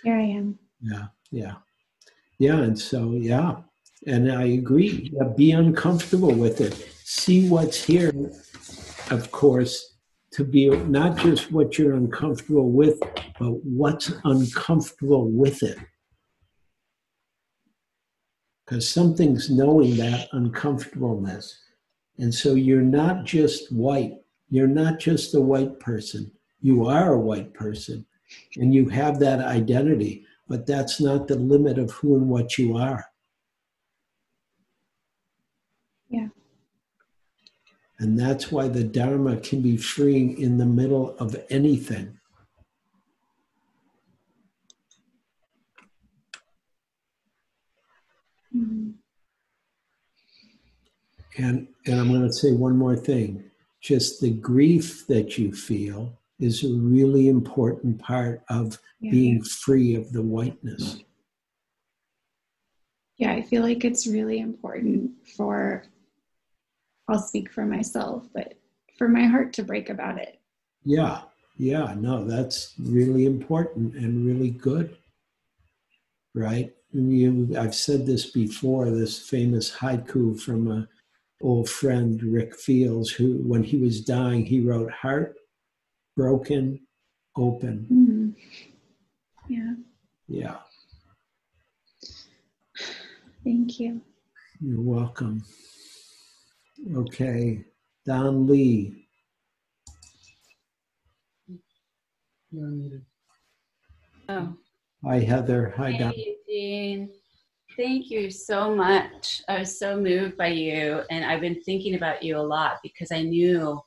Here I am. Yeah. Yeah. Yeah. And so, yeah. And I agree. Yeah, be uncomfortable with it. See what's here, of course, to be not just what you're uncomfortable with, but what's uncomfortable with it because something's knowing that uncomfortableness. And so you're not just white, you're not just a white person, you are a white person, and you have that identity, but that's not the limit of who and what you are. Yeah. And that's why the Dharma can be freeing in the middle of anything. And, and I'm going to say one more thing. Just the grief that you feel is a really important part of Yeah. being free of the whiteness. yeah, I feel like it's really important for, I'll speak for myself, but for my heart to break about it. Yeah, yeah, no, that's really important and really good. Right? You, I've said this before this famous haiku from a old friend, Rick Fields, who, when he was dying, he wrote, Heart broken, open. Mhm. Yeah, Yeah, thank you. you're welcome. Okay, Don Lee. Oh, Hi, Heather. Hi, Don. Eugene. Thank you so much. I was so moved by you, and I've been thinking about you a lot because I knew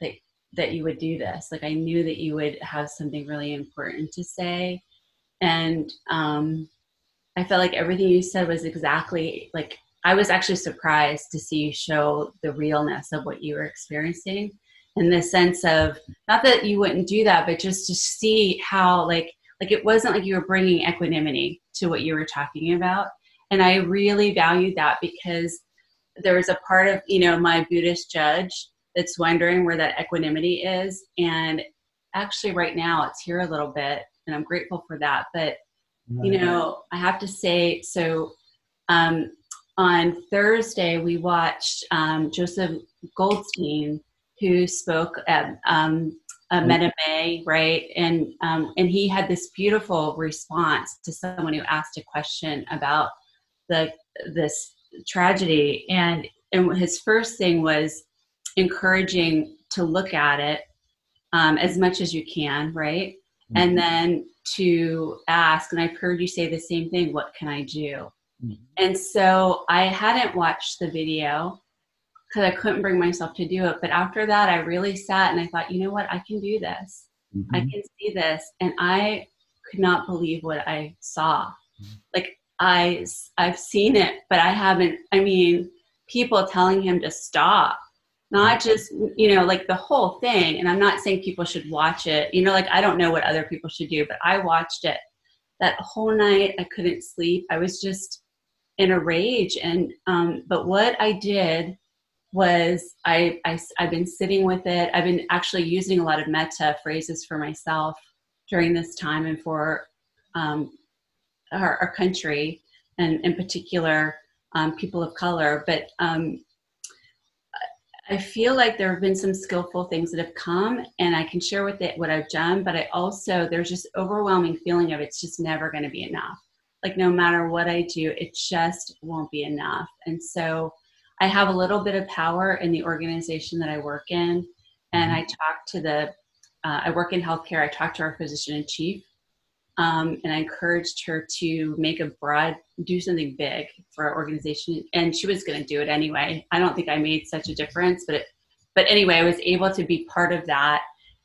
that that you would do this. Like I knew that you would have something really important to say, and um, I felt like everything you said was exactly like I was actually surprised to see you show the realness of what you were experiencing, in the sense of not that you wouldn't do that, but just to see how like like it wasn't like you were bringing equanimity to what you were talking about and i really valued that because there was a part of you know my buddhist judge that's wondering where that equanimity is. And actually right now it's here a little bit and i'm grateful for that. But you know i have to say so um, on thursday we watched um, joseph goldstein who spoke at um, uh, Meta May, right? And um, and he had this beautiful response to someone who asked a question about the this tragedy, and and his first thing was encouraging to look at it um, as much as you can, right? And then to ask, and I've heard you say the same thing. What can I do? Mhm. And so I hadn't watched the video because I couldn't bring myself to do it. But after that, I really sat and I thought, you know what? I can do this. I Mhm. can see this. And I could not believe what I saw. Like I, I've seen it, but I haven't, I mean, people telling him to stop, not just, you know, like the whole thing. And I'm not saying people should watch it, you know, like I don't know what other people should do, but I watched it that whole night. I couldn't sleep. I was just in a rage. And, um, but what I did was I, I I've been sitting with it. I've been actually using a lot of metta phrases for myself during this time and for um, our, our country and in particular um, people of color. But um, I feel like there have been some skillful things that have come, and I can share with it what I've done. But I also there's just overwhelming feeling of it's just never going to be enough. Like no matter what I do, it just won't be enough. And so I have a little bit of power in the organization that I work in, and I talk to the. Uh, I work in healthcare. I talk to our physician in chief, um, and I encouraged her to make a broad, do something big for our organization, and she was going to do it anyway. I don't think I made such a difference, but it, but anyway, I was able to be part of that,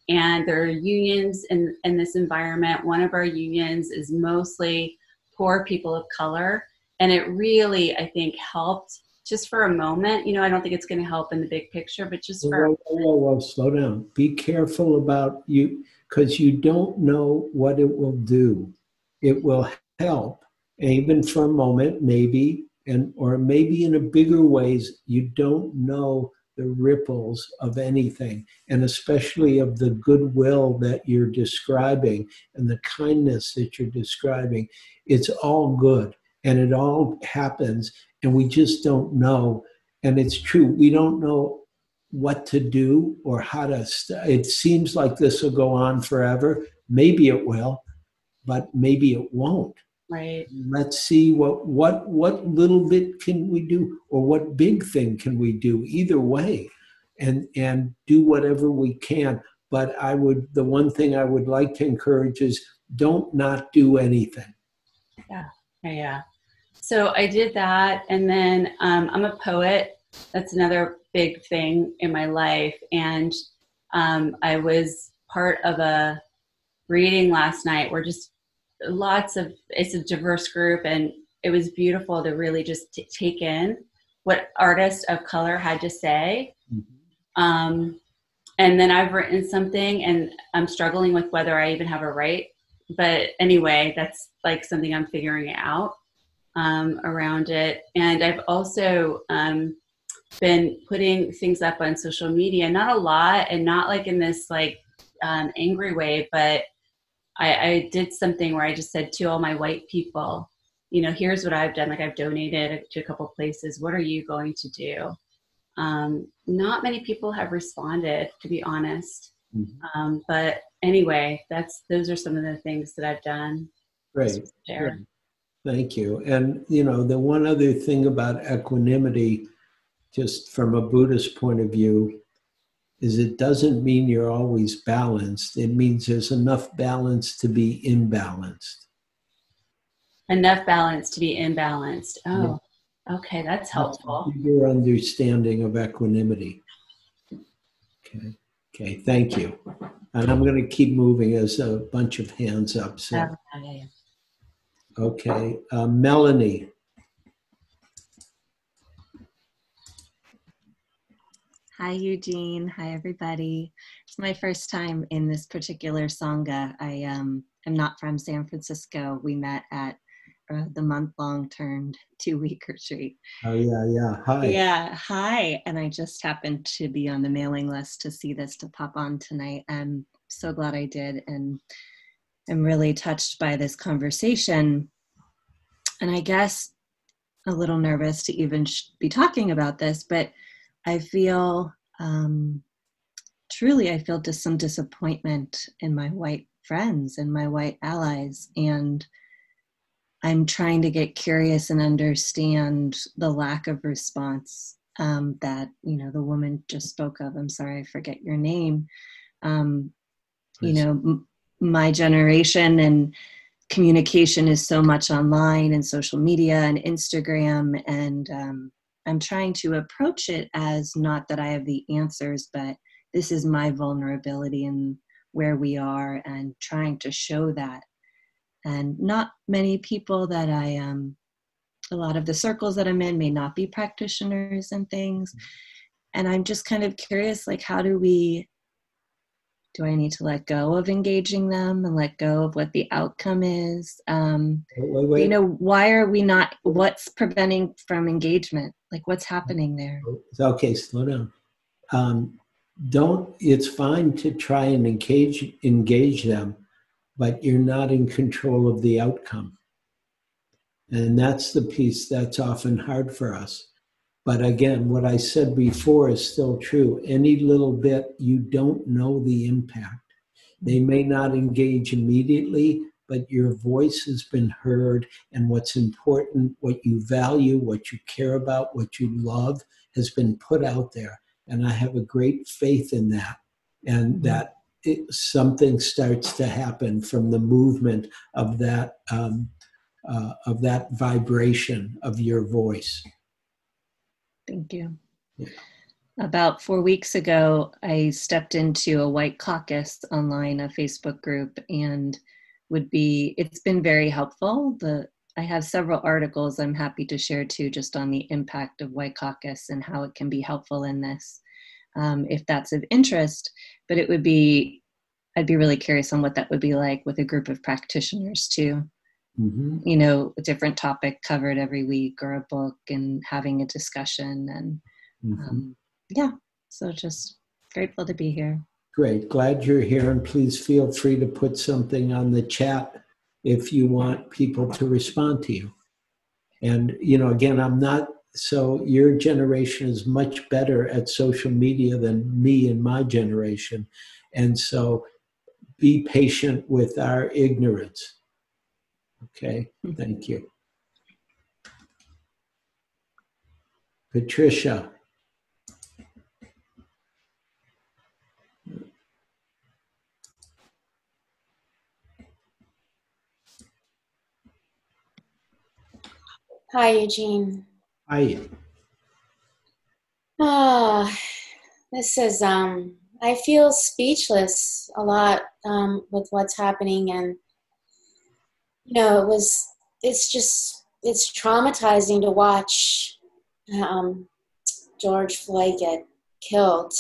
and there are unions in, in this environment. One of our unions is mostly poor people of color. And it really, I think, helped just for a moment. You know, I don't think it's going to help in the big picture, but just for. Whoa, whoa, whoa, slow down. Be careful about you because you don't know what it will do. It will help, even for a moment, maybe, and or maybe in a bigger ways. You don't know the ripples of anything, and especially of the goodwill that you're describing and the kindness that you're describing. It's all good and it all happens, and we just don't know. And it's true, we don't know what to do or how to. St- it seems like this will go on forever. Maybe it will, but maybe it won't. Right. Let's see what what what little bit can we do or what big thing can we do either way and and do whatever we can. But i would the one thing i would like to encourage is don't not do anything. Yeah yeah so i did that and then um, i'm a poet. That's another big thing in my life. And um, i was part of a reading last night where just lots of it's a diverse group and it was beautiful to really just t- take in what artists of color had to say. Mm-hmm. um, and then i've written something and i'm struggling with whether i even have a right. But anyway that's like something i'm figuring out um, around it. And i've also um, been putting things up on social media not a lot and not like in this like um, angry way but I, I did something where I just said to all my white people, you know, here's what I've done. Like I've donated to a couple places. What are you going to do? Um, not many people have responded, to be honest. Mm-hmm. Um, but anyway, that's those are some of the things that I've done. Great. Great. Thank you. And you know, the one other thing about equanimity, just from a Buddhist point of view, is it doesn't mean you're always balanced. It means there's enough balance to be imbalanced. Enough balance to be imbalanced. Oh, yeah. okay, that's helpful. Your understanding of equanimity. Okay, okay, thank you. And I'm going to keep moving as a bunch of hands up. So. Okay, okay. Uh, Melanie. Hi, Eugene. Hi, everybody. It's my first time in this particular Sangha. I um, am not from San Francisco. We met at uh, the month long turned [LAUGHS] two week retreat. Oh, yeah, yeah. Hi. Yeah, hi. And I just happened to be on the mailing list to see this to pop on tonight. I'm so glad I did. And I'm really touched by this conversation. And I guess a little nervous to even be talking about this, but I feel um, truly, I feel just some disappointment in my white friends and my white allies. And I'm trying to get curious and understand the lack of response um, that, you know, the woman just spoke of. I'm sorry, I forget your name. Um, you know, m- my generation and communication is so much online and social media and Instagram and um, I'm trying to approach it as not that I have the answers, but this is my vulnerability and where we are and trying to show that. And not many people that I um a lot of the circles that I'm in may not be practitioners and things. And I'm just kind of curious like how do we do I need to let go of engaging them and let go of what the outcome is? Um, wait, wait. You know, why are we not? What's preventing from engagement? Like, what's happening there? Okay, slow down. Um, don't. It's fine to try and engage engage them, but you're not in control of the outcome, and that's the piece that's often hard for us but again, what I said before is still true. Any little bit, you don't know the impact. They may not engage immediately, but your voice has been heard, and what's important, what you value, what you care about, what you love, has been put out there. And I have a great faith in that, and mm-hmm. that it, something starts to happen from the movement of that um, uh, of that vibration of your voice. Thank you. about four weeks ago, I stepped into a White Caucus online, a Facebook group, and would be it's been very helpful. The I have several articles I'm happy to share too, just on the impact of White Caucus and how it can be helpful in this, um, if that's of interest. But it would be, I'd be really curious on what that would be like with a group of practitioners too. Mm-hmm. You know, a different topic covered every week or a book and having a discussion and mm-hmm. um, yeah, so just grateful to be here. Great. Glad you're here. And please feel free to put something on the chat if you want people to respond to you. And, you know, again, I'm not, so your generation is much better at social media than me and my generation. And so be patient with our ignorance. Okay. Thank you. Patricia. Hi, Eugene. Hi. Ah, oh, this is um. I feel speechless a lot um, with what's happening, and you know, it was. It's just it's traumatizing to watch um, George Floyd get killed.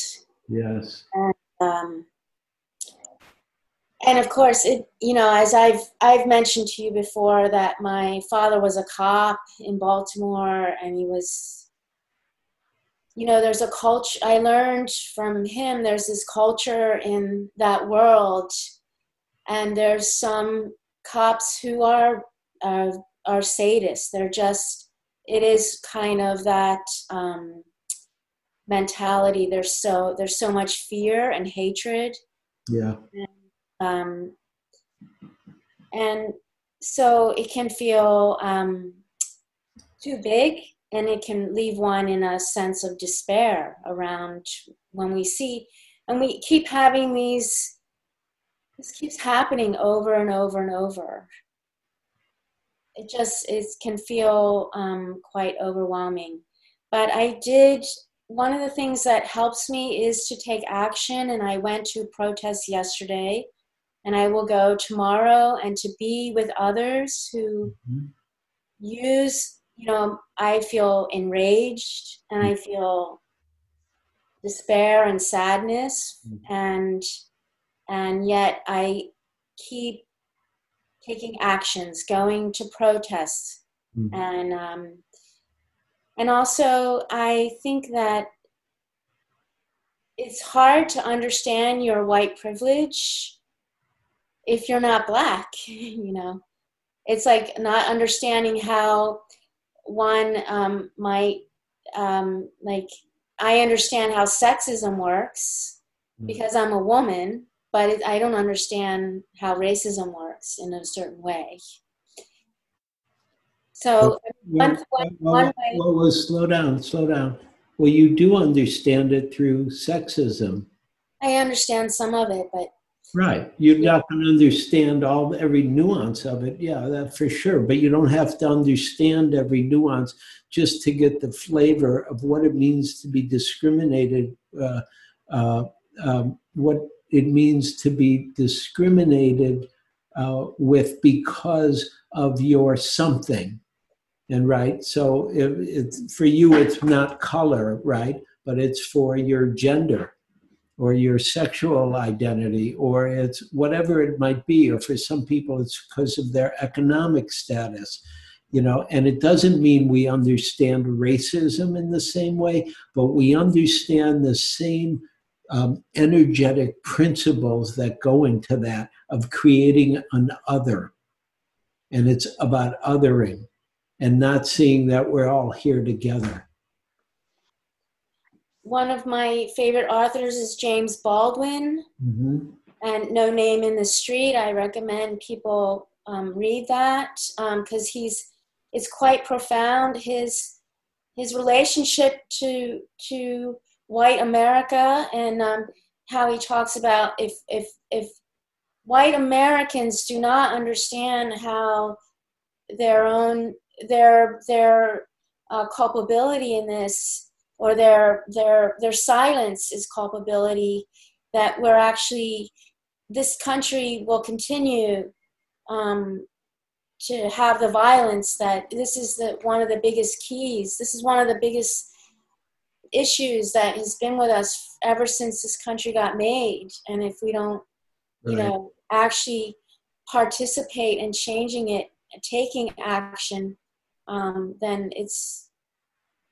Yes. And um, and of course it you know as i've i've mentioned to you before that my father was a cop in baltimore and he was you know there's a culture i learned from him there's this culture in that world and there's some cops who are are, are sadists. They're just it is kind of that um, mentality. There's so there's so much fear and hatred. Yeah. And um, and so it can feel um, too big and it can leave one in a sense of despair around when we see and we keep having these this keeps happening over and over and over. It just it can feel um, quite overwhelming. But i did one of the things that helps me is to take action and i went to protest yesterday. And I will go tomorrow and to be with others who mm-hmm. use, you know, I feel enraged and I feel despair and sadness. Mm-hmm. and and yet I keep taking actions, going to protests, mm-hmm. and um, and also I think that it's hard to understand your white privilege if you're not black [LAUGHS] you know it's like not understanding how one um, might um, like i understand how sexism works mm. because i'm a woman but it, i don't understand how racism works in a certain way so well, one, one, well, one way, well, well, slow down slow down well you do understand it through sexism i understand some of it but Right. You're not going to understand all every nuance of it. Yeah, that for sure. But you don't have to understand every nuance just to get the flavor of what it means to be discriminated, uh, uh, um, what it means to be discriminated uh, with because of your something. And right, so it's for you, it's not color, right? But it's for your gender or your sexual identity, or it's whatever it might be, or for some people it's because of their economic status. You know, and it doesn't mean we understand racism in the same way, but we understand the same um, energetic principles that go into that of creating an other. And it's about othering and not seeing that we're all here together one of my favorite authors is James Baldwin, mm-hmm. and No Name in the Street. I recommend people um, read that because um, he's it's quite profound. His his relationship to to white America and um, how he talks about if if if white Americans do not understand how their own their their uh, culpability in this or their their their silence is culpability that we're actually this country will continue um, to have the violence that this is the one of the biggest keys. This is one of the biggest issues that has been with us ever since this country got made and if we don't you Right. know actually participate in changing it taking action um, then it's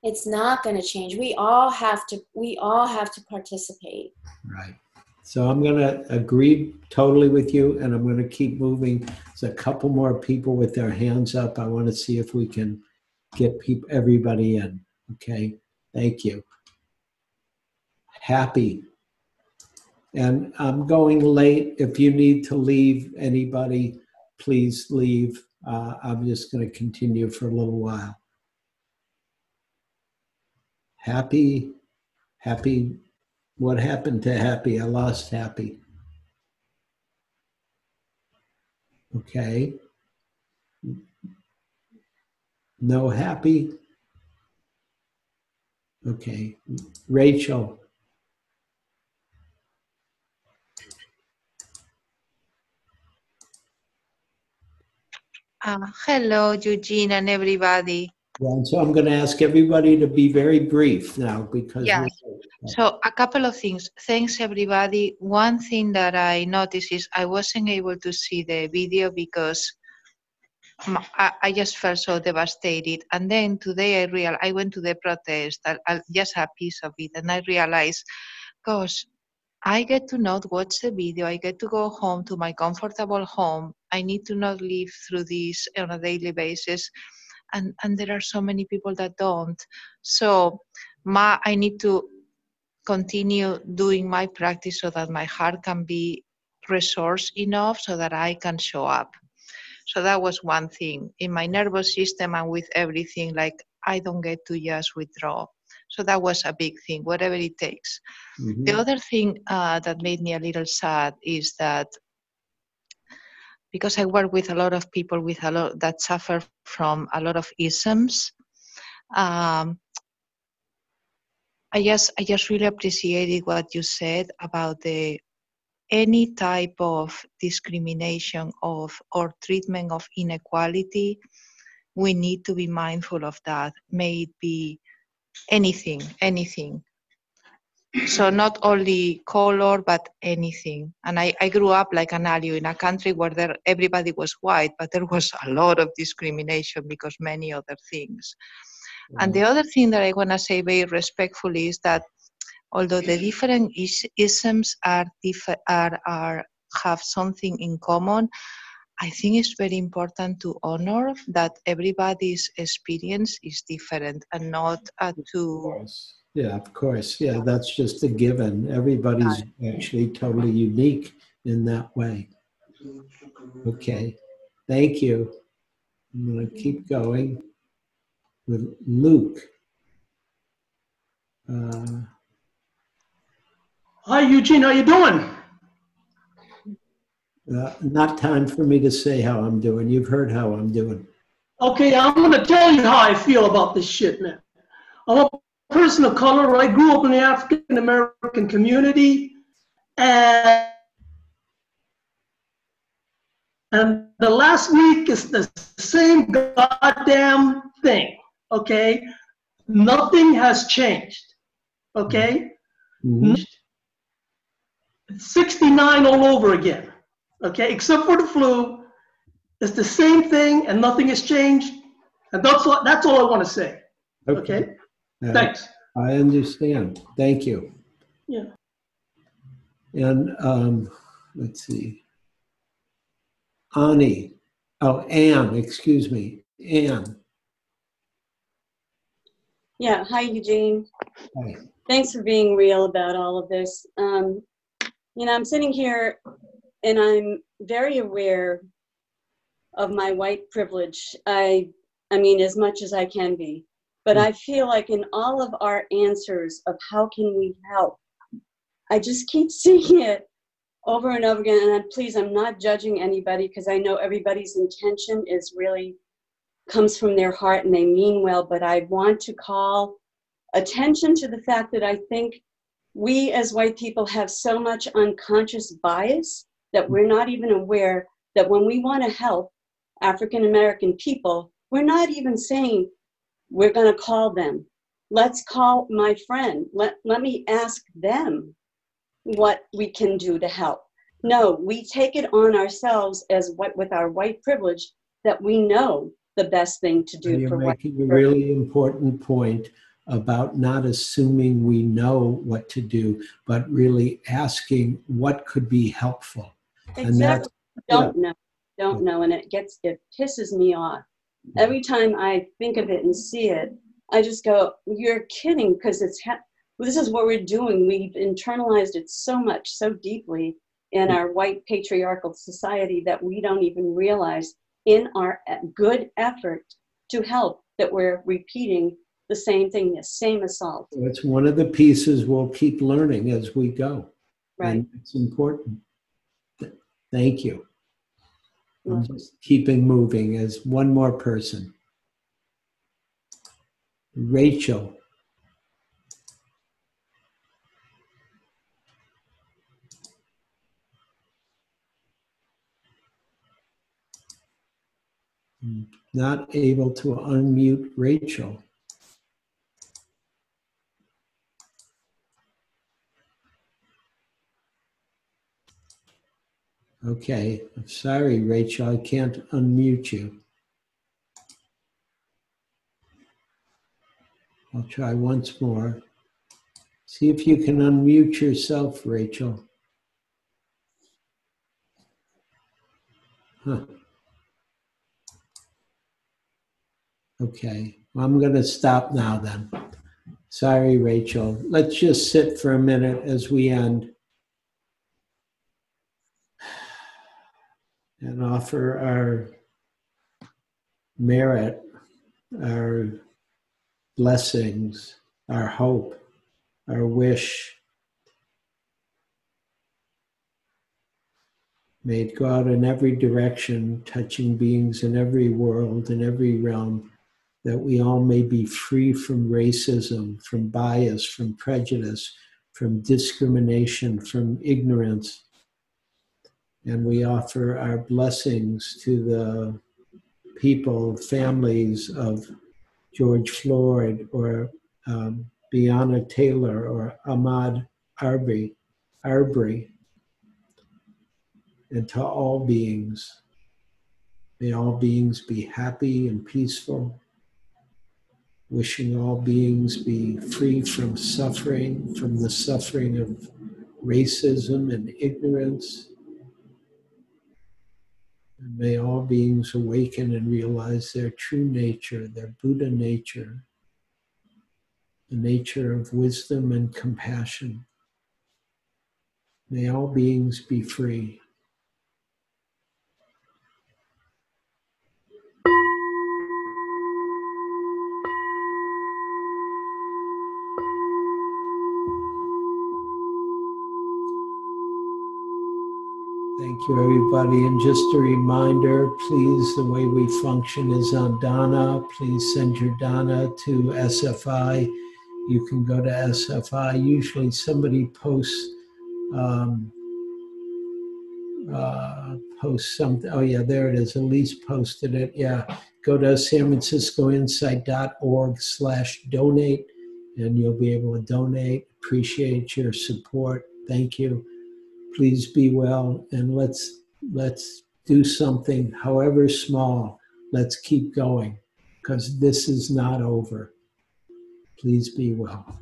it's not going to change we all have to we all have to participate Right. So I'm going to agree totally with you, and I'm going to keep moving. There's a couple more people with their hands up. I want to see if we can get people, everybody in. Okay. Thank you. Happy. And I'm going late. If you need to leave, anybody, please leave. Uh, I'm just going to continue for a little while. Happy, happy what happened to Happy? I lost Happy. Okay. No Happy? Okay. Rachel. Uh, hello, Eugene and everybody. Yeah, and so I'm going to ask everybody to be very brief now because Yeah. So, a couple of things. Thanks, everybody. One thing that I noticed is I wasn't able to see the video because I, just felt so devastated. And then today I real I went to the protest, I, just a piece of it, and I realized, gosh, I get to not watch the video. I get to go home to my comfortable home. I need to not live through this on a daily basis. And, and there are so many people that don't. So my, I need to continue doing my practice so that my heart can be resource enough so that I can show up. So that was one thing. In my nervous system and with everything, like I don't get to just withdraw. So that was a big thing, whatever it takes. Mhm. The other thing uh, that made me a little sad is that because I work with a lot of people with a lot that suffer from a lot of isms, um, I just I just really appreciated what you said about the any type of discrimination of or treatment of inequality. We need to be mindful of that. May it be anything, anything. So not only color, but anything. And I, I grew up like an alien in a country where there, everybody was white, but there was a lot of discrimination because many other things. And the mm. other thing that I want to say very respectfully is that although the different is- isms are, diff- are, are have something in common, I think it's very important to honor that everybody's experience is different and not uh, to Yeah, of course. Yeah, that's just a given. Everybody's actually totally unique in that way. Okay, thank you. I'm going to keep going with Luke. Uh, Hi, Eugene. How you doing? uh, not time for me to say how I'm doing. You've heard how I'm doing. Okay, I'm gonna tell you how I feel about this shit, man. I'm a person of color. I grew up in the African American community, and and the last week is the same goddamn thing. Okay, nothing has changed. Okay. Mhm. 69 all over again. Okay, except for the flu, it's the same thing and nothing has changed. And that's all, that's all I want to say. Okay, Uh, thanks. I understand. Thank you. Yeah. And um, let's see. Ani. Oh, Anne, excuse me. Anne. Yeah, hi Eugene. Hi. Thanks for being real about all of this. Um, you know, I'm sitting here and I'm very aware of my white privilege. I, I mean, as much as I can be. But I feel like in all of our answers of how can we help, I just keep [LAUGHS] seeing it over and over again. And I- please, I'm not judging anybody because I know everybody's intention is really comes from their heart and they mean well. But I want to call attention to the fact that I think we as white people have so much unconscious bias that we're not even aware that when we want to help African American people, we're not even saying we're going to call them. Let's call my friend. Let, let me ask them what we can do to help. No, we take it on ourselves as what with our white privilege that we know the best thing to do You're for white making a really important point about not assuming we know what to do, but really asking what could be helpful. And that's Exactly. Don't know. Don't know. And it gets, it pisses me off. Every time I think of it and see it, I just go, you're kidding, because it's, ha- this is what we're doing. We've internalized it so much, so deeply in our white patriarchal society that we don't even realize in our good effort to help that we're repeating the same thing, the same assault. It's one of the pieces we'll keep learning as we go. Right. And it's important. Thank you. I'm just keeping moving as one more person. Rachel. Not able to unmute Rachel. Okay, I'm sorry, Rachel, I can't unmute you. I'll try once more. See if you can unmute yourself, Rachel. Huh. Okay, well, I'm going to stop now then. Sorry, Rachel. Let's just sit for a minute as we end. And offer our merit, our blessings, our hope, our wish. May it go out in every direction, touching beings in every world, in every realm, that we all may be free from racism, from bias, from prejudice, from discrimination, from ignorance, and we offer our blessings to the people, families of George Floyd or um, Breonna Taylor or Ahmaud Arbery, Arbery, and to all beings. May all beings be happy and peaceful. Wishing all beings be free from suffering, from the suffering of racism and ignorance. And may all beings awaken and realize their true nature, their Buddha nature, the nature of wisdom and compassion. May all beings be free. You, everybody. And just a reminder, please, the way we function is on Dana. Please send your Dana to SFI. You can go to SFI. Usually somebody posts um, uh, post something. Oh, yeah, there it is. Elise posted it. Yeah. Go to sanfranciscoinsight.org slash donate and you'll be able to donate. Appreciate your support. Thank you please be well and let's let's do something however small let's keep going because this is not over please be well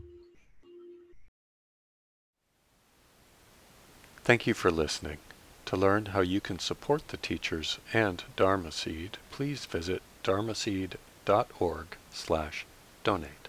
Thank you for listening. To learn how you can support the teachers and Dharma Seed, please visit dharma dharmaseed.org slash donate.